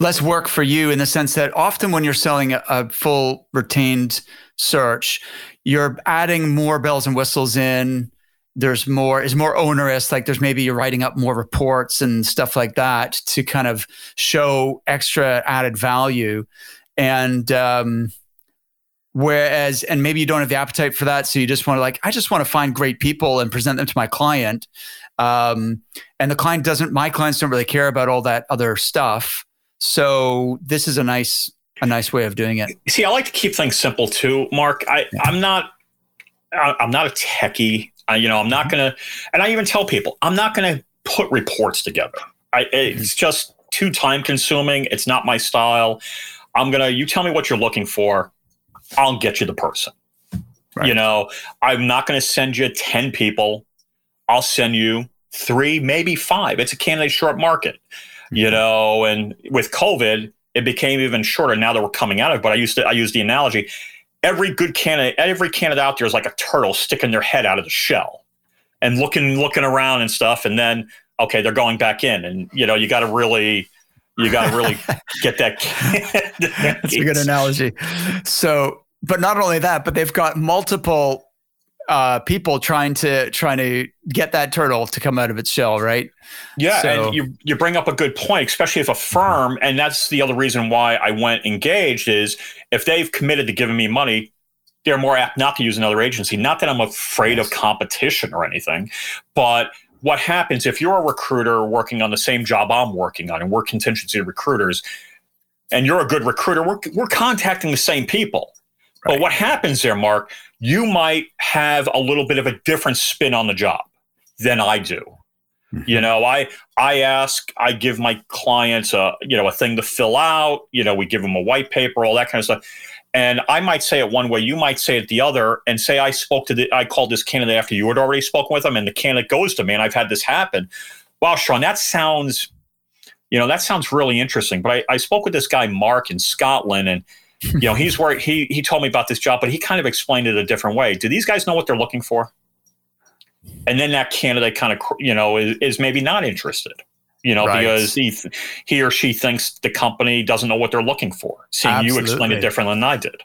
less work for you in the sense that often when you're selling a, a, full retained search, you're adding more bells and whistles in. There's more is more onerous. Like there's maybe you're writing up more reports and stuff like that to kind of show extra added value. And um, Whereas, and maybe you don't have the appetite for that. So you just want to like, I just want to find great people and present them to my client. Um, and the client doesn't, my clients don't really care about all that other stuff. So this is a nice, a nice way of doing it. See, I like to keep things simple too, Mark. I, yeah. I'm not, I'm not a techie. I, you know, I'm not mm-hmm. going to, and I even tell people, I'm not going to put reports together. I, it's mm-hmm. just too time consuming. It's not my style. I'm going to, you tell me what you're looking for. I'll get you the person. Right. You know, I'm not going to send you 10 people. I'll send you three, maybe five. It's a candidate short market, mm-hmm. you know, and with COVID, it became even shorter now that we're coming out of it. But I used to, I use the analogy. Every good candidate, every candidate out there is like a turtle sticking their head out of the shell and looking, looking around and stuff. And then, okay, they're going back in. And, you know, you got to really, you got to really get that. That's a good analogy. So, but not only that, but they've got multiple uh, people trying to trying to get that turtle to come out of its shell, right? Yeah, so, and you you bring up a good point, especially if a firm, and that's the other reason why I went engaged is if they've committed to giving me money, they're more apt not to use another agency. Not that I'm afraid of competition or anything, but what happens if you're a recruiter working on the same job I'm working on, and we're contingency recruiters, and you're a good recruiter, we're, we're contacting the same people. Right. But what happens there, Mark, you might have a little bit of a different spin on the job than I do. Mm-hmm. You know, I I ask, I give my clients a you know a thing to fill out. You know, we give them a white paper, all that kind of stuff. And I might say it one way, you might say it the other, and say I spoke to the, I called this candidate after you had already spoken with them, and the candidate goes to me, and I've had this happen. Wow, Sean, that sounds, you know, that sounds really interesting. But I, I spoke with this guy Mark in Scotland, and you know, he's where he he told me about this job, but he kind of explained it a different way. Do these guys know what they're looking for? And then that candidate kind of, you know, is, is maybe not interested you know, right. because he he or she thinks the company doesn't know what they're looking for. Seeing absolutely. you explain it differently than I did.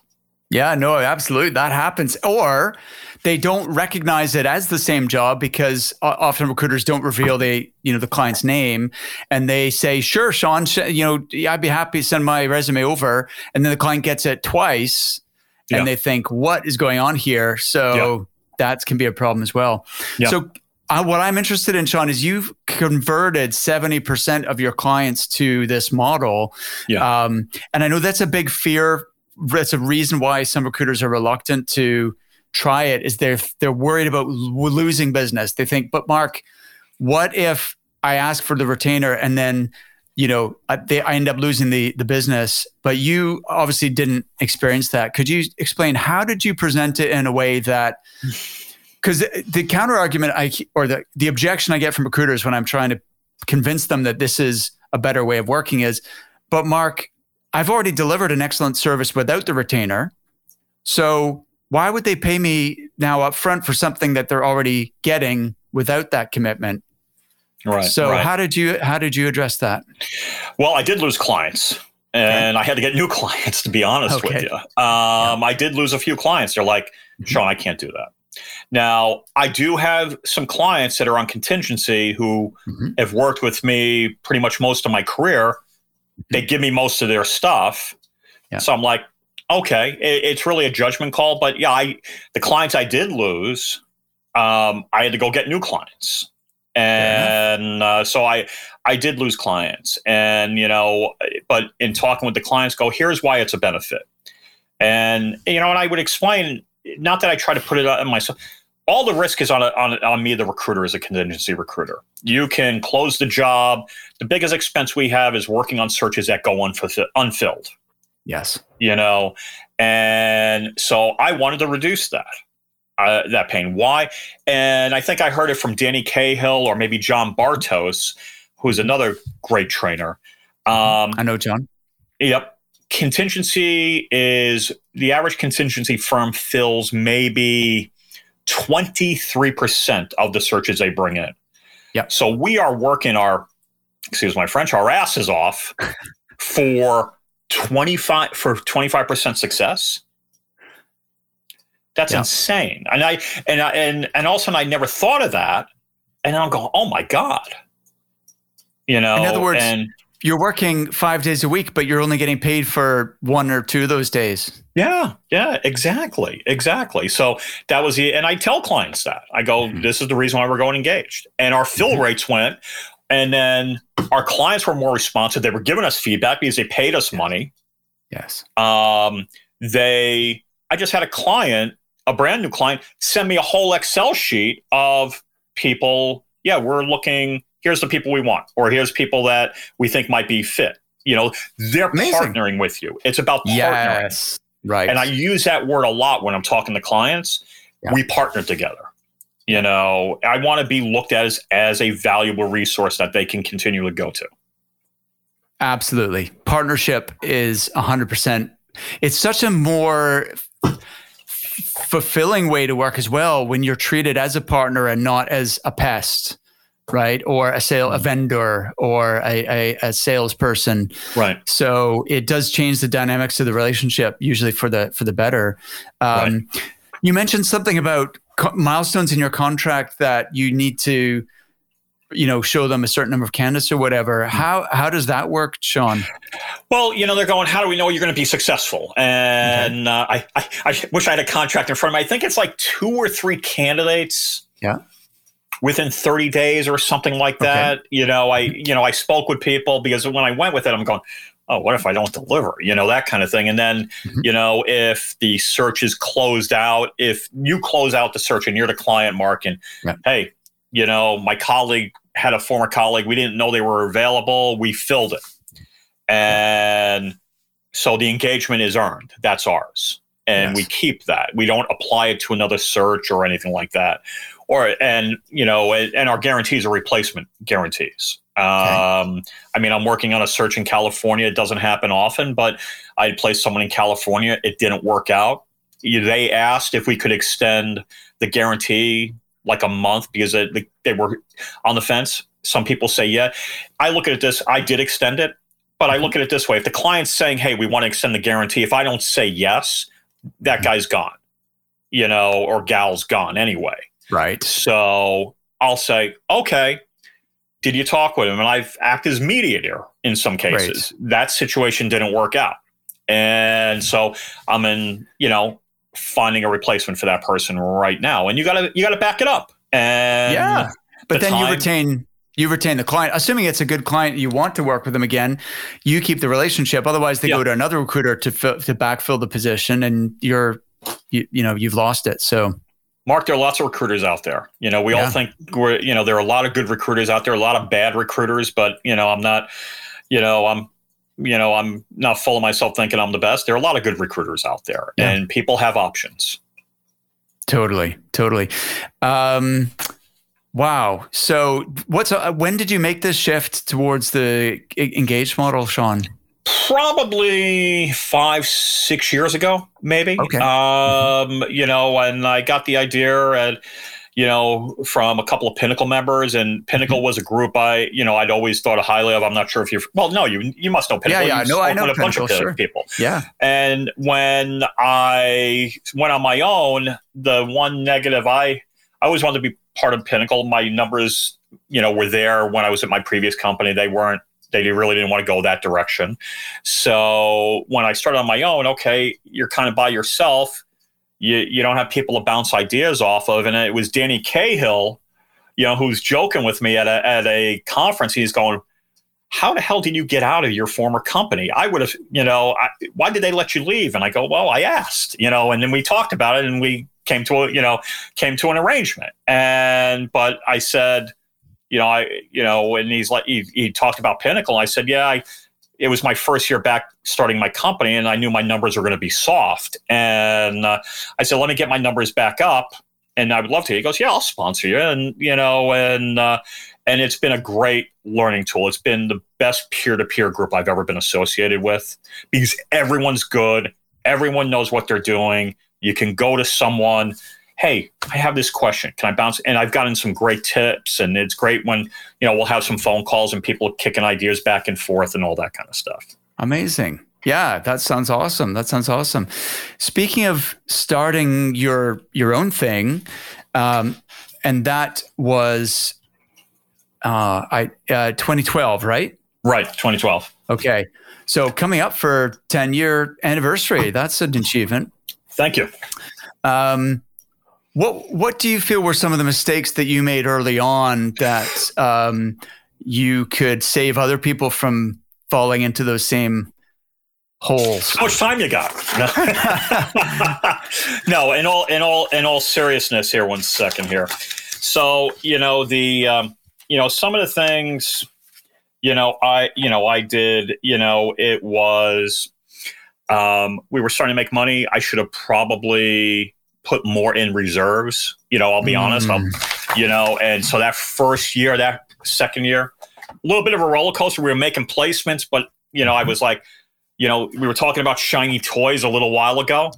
Yeah, no, absolutely, that happens. Or they don't recognize it as the same job because often recruiters don't reveal they you know the client's name, and they say, "Sure, Sean, you know, I'd be happy to send my resume over," and then the client gets it twice, yeah. and they think, "What is going on here?" So. Yeah. That can be a problem as well. Yeah. So uh, what I'm interested in, Sean, is you've converted 70% of your clients to this model. Yeah. Um, and I know that's a big fear. That's a reason why some recruiters are reluctant to try it is they're, they're worried about losing business. They think, but Mark, what if I ask for the retainer and then you know I, they, I end up losing the the business? But you obviously didn't experience that. Could you explain how did you present it in a way that because the, the counter argument I or the the objection I get from recruiters when I'm trying to convince them that this is a better way of working is, but Mark, I've already delivered an excellent service without the retainer, so why would they pay me now up front for something that they're already getting without that commitment? Right. So right. how did you how did you address that? Well, I did lose clients and okay. I had to get new clients to be honest okay. with you. Um, yeah. I did lose a few clients. They're like, Sean, I can't do that. Now, I do have some clients that are on contingency who mm-hmm. have worked with me pretty much most of my career. They mm-hmm. give me most of their stuff. Yeah. So I'm like, okay, it, it's really a judgment call. But yeah, I the clients I did lose, um, I had to go get new clients. And uh, so I I did lose clients. And, you know, but in talking with the clients, go, here's why it's a benefit. And, you know, and I would explain not that I try to put it on myself. All the risk is on, a, on, on me, the recruiter, as a contingency recruiter. You can close the job. The biggest expense we have is working on searches that go unfilled. Yes. You know, and so I wanted to reduce that. Uh, that pain. Why? And I think I heard it from Danny Cahill or maybe Jon Bartos, who's another great trainer. Um, I know Jon. Yep contingency is the average contingency firm fills maybe 23% of the searches they bring in. Yeah. So we are working our, excuse my French, our asses off for 25 for 25% success. That's yeah. insane. And I and I and and also I never thought of that. And I'm going, oh my God. You know, in other words, and you're working five days a week, but you're only getting paid for one or two of those days. Yeah, yeah, exactly, exactly. So that was the, and I tell clients that I go, mm-hmm. this is the reason why we're going engaged, and our fill mm-hmm. rates went, and then our clients were more responsive. They were giving us feedback because they paid us money. Yes. Um, they, I just had a client, a brand new client, send me a whole Excel sheet of people. Yeah, we're looking here's the people we want, or here's people that we think might be fit. You know, they're Amazing. partnering with you. It's about partnering. Yes, right. And I use that word a lot when I'm talking to clients. Yeah. We partner together. You know, I want to be looked at as, as a valuable resource that they can continually go to. Absolutely. Partnership is 100%. It's such a more fulfilling way to work as well when you're treated as a partner and not as a pest right? Or a sale, a vendor, or a, a, a, salesperson, right? So it does change the dynamics of the relationship, usually for the for the better. Um, right. You mentioned something about co- milestones in your contract that you need to you know show them a certain number of candidates or whatever hmm. how how does that work sean well you know they're going how do we know you're going to be successful and okay. uh, I, I, I wish i had a contract in front of me i think it's like two or three candidates yeah within 30 days or something like that okay. you know i you know i spoke with people because when i went with it i'm going oh what if i don't deliver you know that kind of thing and then mm-hmm. you know if the search is closed out if you close out the search and you're the client mark and right. hey you know my colleague had a former colleague. We didn't know they were available. We filled it. And so the engagement is earned. That's ours. And yes. we keep that. We don't apply it to another search or anything like that. Or, and, you know, and our guarantees are replacement guarantees. Okay. Um, I mean, I'm working on a search in California. It doesn't happen often, but I placed someone in California. It didn't work out. They asked if we could extend the guarantee like a month because they, they were on the fence. Some people say, yeah. I look at it this, I did extend it, but I look at it this way. If the client's saying, hey, we want to extend the guarantee, if I don't say yes, that mm-hmm. guy's gone, you know, or gal's gone anyway. Right. So I'll say, okay, did you talk with him? And I've acted as mediator in some cases. Right. That situation didn't work out. And so I'm in, you know, finding a replacement for that person right now. And you gotta you gotta back it up. And yeah, but the then time, you retain you retain the client, assuming it's a good client. You want to work with them again. You keep the relationship. Otherwise, they go to another recruiter to fill, to backfill the position, and you're you, you know you've lost it. So. Mark, there are lots of recruiters out there. You know, we yeah. all think we're, you know, there are a lot of good recruiters out there, a lot of bad recruiters, but, you know, I'm not, you know, I'm you know, I'm not full of myself thinking I'm the best. There are a lot of good recruiters out there, yeah. and people have options. Totally, totally. Um, wow. So, what's uh, when did you make this shift towards the engaged model, Sean? Probably five, six years ago, maybe. Okay. Um, mm-hmm. You know, and I got the idea at you know, from a couple of Pinnacle members, and Pinnacle mm-hmm. was a group I, you know, I'd always thought highly of. I'm not sure if you're, well, no, you you must know Pinnacle. Yeah, yeah, no, I know a Pinnacle, bunch of sure. people. Yeah, and when I went on my own, the one negative I, I always wanted to be part of Pinnacle. My numbers, you know, were there when I was at my previous company. They weren't they really didn't want to go that direction. So when I started on my own, okay, you're kind of by yourself you you don't have people to bounce ideas off of. And it was Danny Cahill, you know, who's joking with me at a at a conference. He's going, "How the hell did you get out of your former company? I would have, you know, I, why did they let you leave?" And I go, "Well, I asked, you know." And then we talked about it, and we came to a, you know, came to an arrangement. And but I said, you know, I, you know, and he's like, he, he talked about Pinnacle. I said, yeah, I it was my first year back starting my company, and I knew my numbers were going to be soft. And uh, I said, let me get my numbers back up, and I would love to. He goes, yeah, I'll sponsor you, and you know, and uh, and it's been a great learning tool. It's been the best peer to peer group I've ever been associated with because everyone's good, everyone knows what they're doing. You can go to someone hey, I have this question. Can I bounce? And I've gotten some great tips, and it's great when you know we'll have some phone calls and people kicking ideas back and forth and all that kind of stuff. Amazing. Yeah, that sounds awesome. That sounds awesome. Speaking of starting your your own thing, um, and that was uh, I uh, 2012, right? Right, 2012. Okay, so coming up for 10 year anniversary. That's an achievement. Thank you. Um, what What do you feel were some of the mistakes that you made early on that um, you could save other people from falling into those same holes? How much time you got? no, in all in all in all seriousness, here one second here. So you know the um, you know some of the things you know I you know I did you know it was um, we were starting to make money. I should have probably put more in reserves. You know, I'll be mm. honest. I'll, you know, and so that first year, that second year, a little bit of a roller coaster. We were making placements, but you know, I was like, you know, we were talking about shiny toys a little while ago.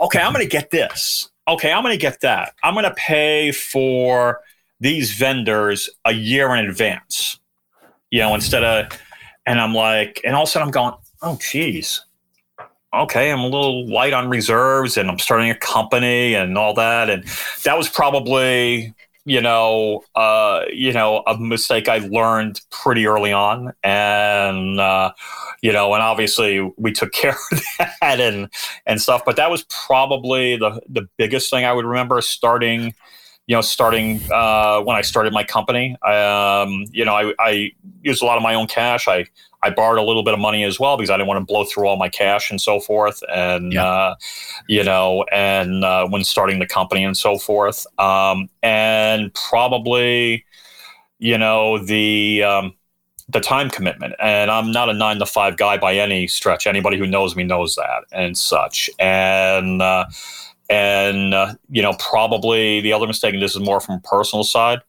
Okay, I'm going to get this. Okay, I'm going to get that. I'm going to pay for these vendors a year in advance. You know, instead of, and I'm like, and all of a sudden I'm going, oh, geez, okay, I'm a little light on reserves and I'm starting a company and all that. And that was probably, you know, uh, you know, a mistake I learned pretty early on. And, uh, you know, and obviously we took care of that and, and stuff, but that was probably the, the biggest thing I would remember starting, you know, starting uh, when I started my company. Um, you know, I, I used a lot of my own cash. I, I borrowed a little bit of money as well because I didn't want to blow through all my cash and so forth. And, yeah. uh, you know, and uh, when starting the company and so forth. Um, and probably, you know, the, um, the time commitment. And I'm not a nine to five guy by any stretch. Anybody who knows me knows that and such. And, uh, and, uh, you know, probably the other mistake, and this is more from a personal side,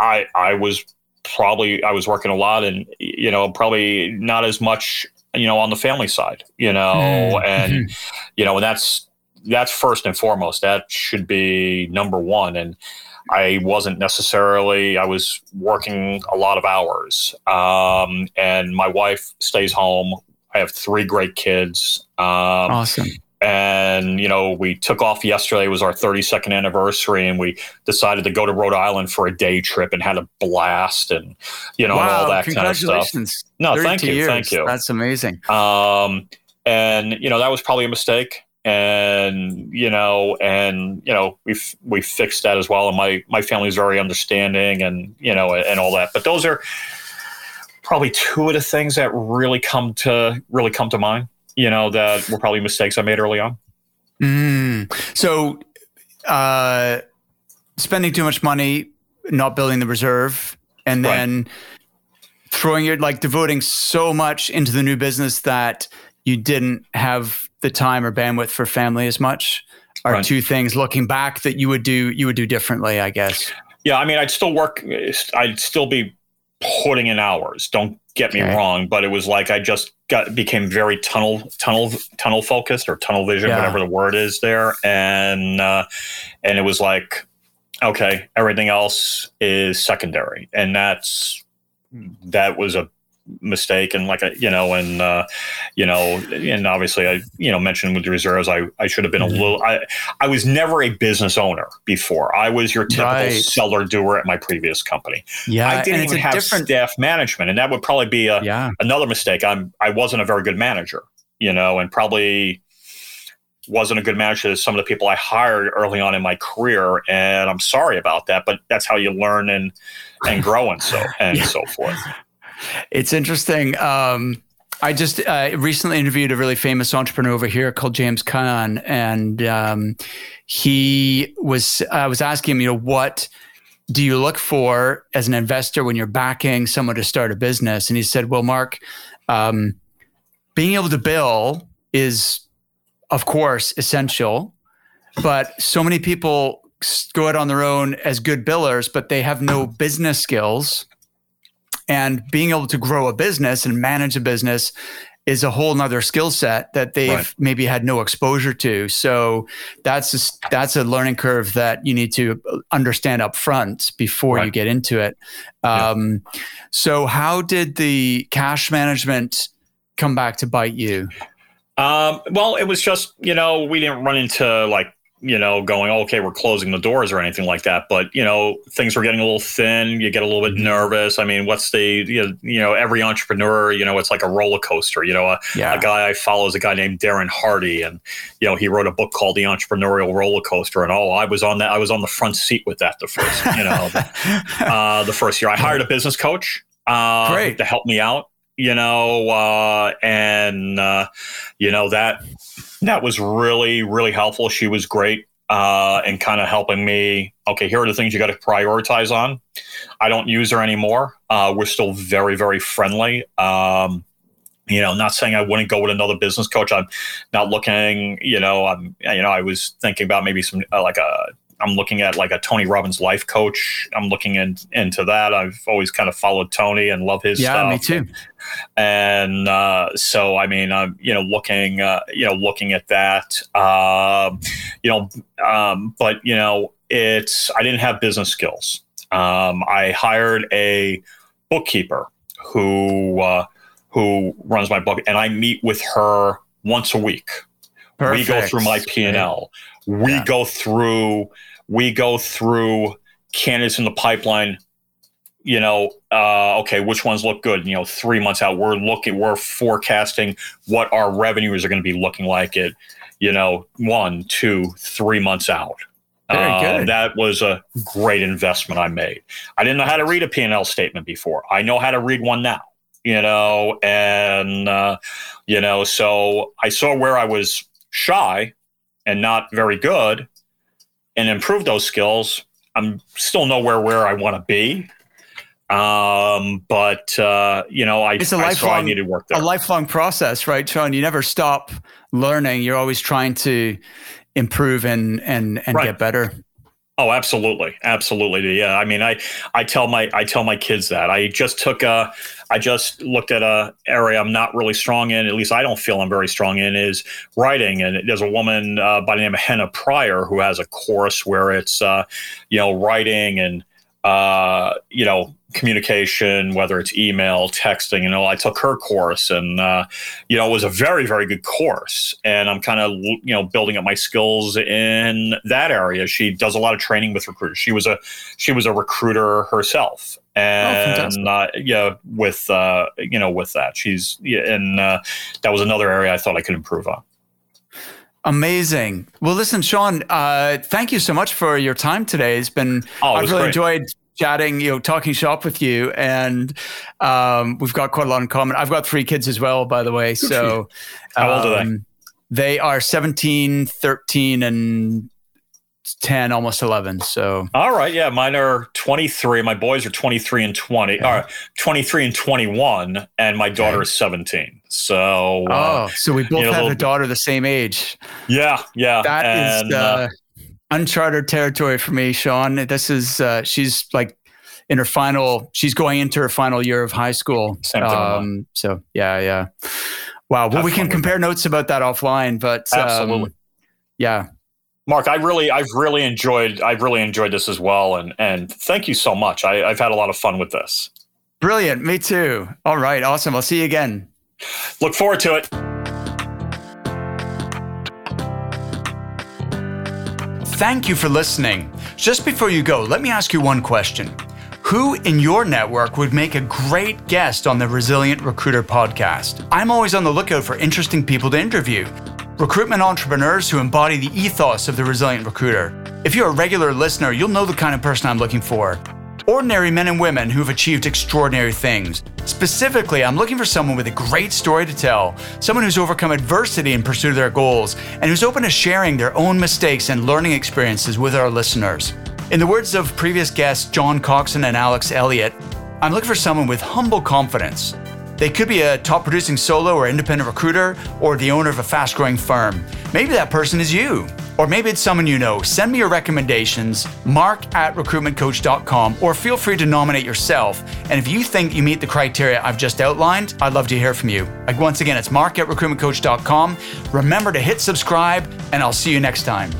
I, I was probably I was working a lot and you know probably not as much you know on the family side you know mm-hmm. and you know and that's that's first and foremost. That should be number one. And I wasn't necessarily I was working a lot of hours. Um, and my wife stays home. I have three great kids. Um, awesome and you know we took off yesterday. It was our 32nd anniversary and we decided to go to rhode island for a day trip and had a blast and you know wow, and all that kind of stuff no thank you years. thank you. That's amazing. Um, and you know that was probably a mistake. And you know and you know we we fixed that as well. And my my family's very understanding and you know and all that. But those are probably two of the things that really come to really come to mind you know, that were probably mistakes I made early on. Mm. So, uh, spending too much money, not building the reserve, and then right. throwing your like devoting so much into the new business that you didn't have the time or bandwidth for family as much are right. two things looking back that you would do you would do differently i guess yeah i mean i'd still work i'd still be putting in hours don't get me okay. wrong, but it was like I just got became very tunnel tunnel tunnel focused or tunnel vision, yeah. whatever the word is there, and uh, and it was like, okay, everything else is secondary, and that's that was a mistake and like a, you know and uh, you know and obviously I you know mentioned with the reserves I, I should have been a mm-hmm. little I I was never a business owner before I was your typical right. seller doer at my previous company yeah I didn't even have different... staff management and that would probably be a yeah. another mistake I'm I wasn't a very good manager you know and probably wasn't a good manager to some of the people I hired early on in my career and I'm sorry about that but that's how you learn and and grow and so and yeah. so forth it's interesting. Um, I just uh, recently interviewed a really famous entrepreneur over here called James Caan, and um, he was. I was asking him, you know, what do you look for as an investor when you're backing someone to start a business? And he said, well, Mark, um, being able to bill is, of course, essential, but so many people go out on their own as good billers, but they have no business skills and being able to grow a business and manage a business is a whole nother skill set that they've right. maybe had no exposure to. So that's a, that's a learning curve that you need to understand up front before right. you get into it. Um, yeah. So how did the cash management come back to bite you? Um, well, it was just, you know, we didn't run into like you know, going, okay, we're closing the doors or anything like that. But, you know, things were getting a little thin. You get a little bit mm-hmm. nervous. I mean, what's the, you know, you know, every entrepreneur, you know, it's like a roller coaster. You know, a, yeah. a guy I follow is a guy named Darren Hardy. And, you know, he wrote a book called The Entrepreneurial Roller Coaster. And oh, I was on that. I was on the front seat with that the first, you know, the, uh, the first year. I hired a business coach uh, Great. to help me out you know, uh, and uh, you know that that was really really helpful. She was great uh, and kind of helping me. Okay, here are the things you got to prioritize on. I don't use her anymore. Uh, we're still very very friendly. Um, you know, not saying I wouldn't go with another business coach. I'm not looking. You know, I'm. You know, I was thinking about maybe some uh, like a I'm looking at like a Tony Robbins life coach. I'm looking in, into that. I've always kind of followed Tony and love his yeah, stuff. me too. And uh, so, I mean, I'm you know looking uh, you know looking at that. Uh, you know, um, but you know, it's I didn't have business skills. Um, I hired a bookkeeper who uh, who runs my book, and I meet with her once a week. Perfect. We go through my P and L. We yeah. go through we go through candidates in the pipeline. You know, uh, okay, which ones look good? You know, three months out, we're looking, we're forecasting what our revenues are going to be looking like at, you know, one, two, three months out. Very uh, good. that was a great investment I made. I didn't know how to read a P&L statement before. I know how to read one now, you know, and, uh, you know, so I saw where I was shy and not very good and improve those skills. I'm still nowhere where I want to be. Um, but uh, you know, I, it's a lifelong, I, I needed work there. A lifelong process, right, Sean? You never stop learning. You're always trying to improve and and and right. get better. Oh, absolutely, absolutely. Yeah, I mean, I I tell my I tell my kids that I just took a I just looked at a area I'm not really strong in. At least I don't feel I'm very strong in is writing. And there's a woman uh, by the name of Henna Pryor who has a course where it's uh, you know writing and uh, you know communication, whether it's email, texting. You know, I took her course, and uh, you know, it was a very, very good course. And I'm kind of you know building up my skills in that area. She does a lot of training with recruiters. She was a she was a recruiter herself, oh, and oh, uh, yeah, with uh, you know with that, she's yeah, and uh, that was another area I thought I could improve on. Amazing. Well, listen, Sean, uh, thank you so much for your time today. It's been, oh, I've really great. enjoyed chatting, you know, talking shop with you. And um, we've got quite a lot in common. I've got three kids as well, by the way. So, how um, old are they? Um, they are 17, 13, and 10, almost 11. So, all right. Yeah. Mine are 23. My boys are 23 and 20, yeah. or 23 and 21. And my daughter okay. is 17. So, uh, oh, so we both have a daughter the same age. Yeah. Yeah. That and, is, uh, uh, uncharted territory for me, Sean. This is, uh, she's like, in her final, she's going into her final year of high school. Um, so yeah, yeah. Wow. Well, Have we can compare notes about that offline, but um, absolutely, yeah. Mark, I really, I've really enjoyed, I've really enjoyed this as well, and and thank you so much. I, I've had a lot of fun with this. Brilliant, me too. All right, awesome. I'll see you again. Look forward to it. Thank you for listening. Just before you go, let me ask you one question. Who in your network would make a great guest on the Resilient Recruiter podcast? I'm always on the lookout for interesting people to interview recruitment entrepreneurs who embody the ethos of the resilient recruiter. If you're a regular listener, you'll know the kind of person I'm looking for. Ordinary men and women who've achieved extraordinary things. Specifically, I'm looking for someone with a great story to tell, someone who's overcome adversity in pursuit of their goals, and who's open to sharing their own mistakes and learning experiences with our listeners. In the words of previous guests John Coxon and Alex Elliott, I'm looking for someone with humble confidence, they could be a top producing solo or independent recruiter or the owner of a fast growing firm. Maybe that person is you. Or maybe it's someone you know. Send me your recommendations, mark at recruitmentcoach.com, or feel free to nominate yourself. And if you think you meet the criteria I've just outlined, I'd love to hear from you. Like once again, it's mark at recruitmentcoach.com. Remember to hit subscribe, and I'll see you next time.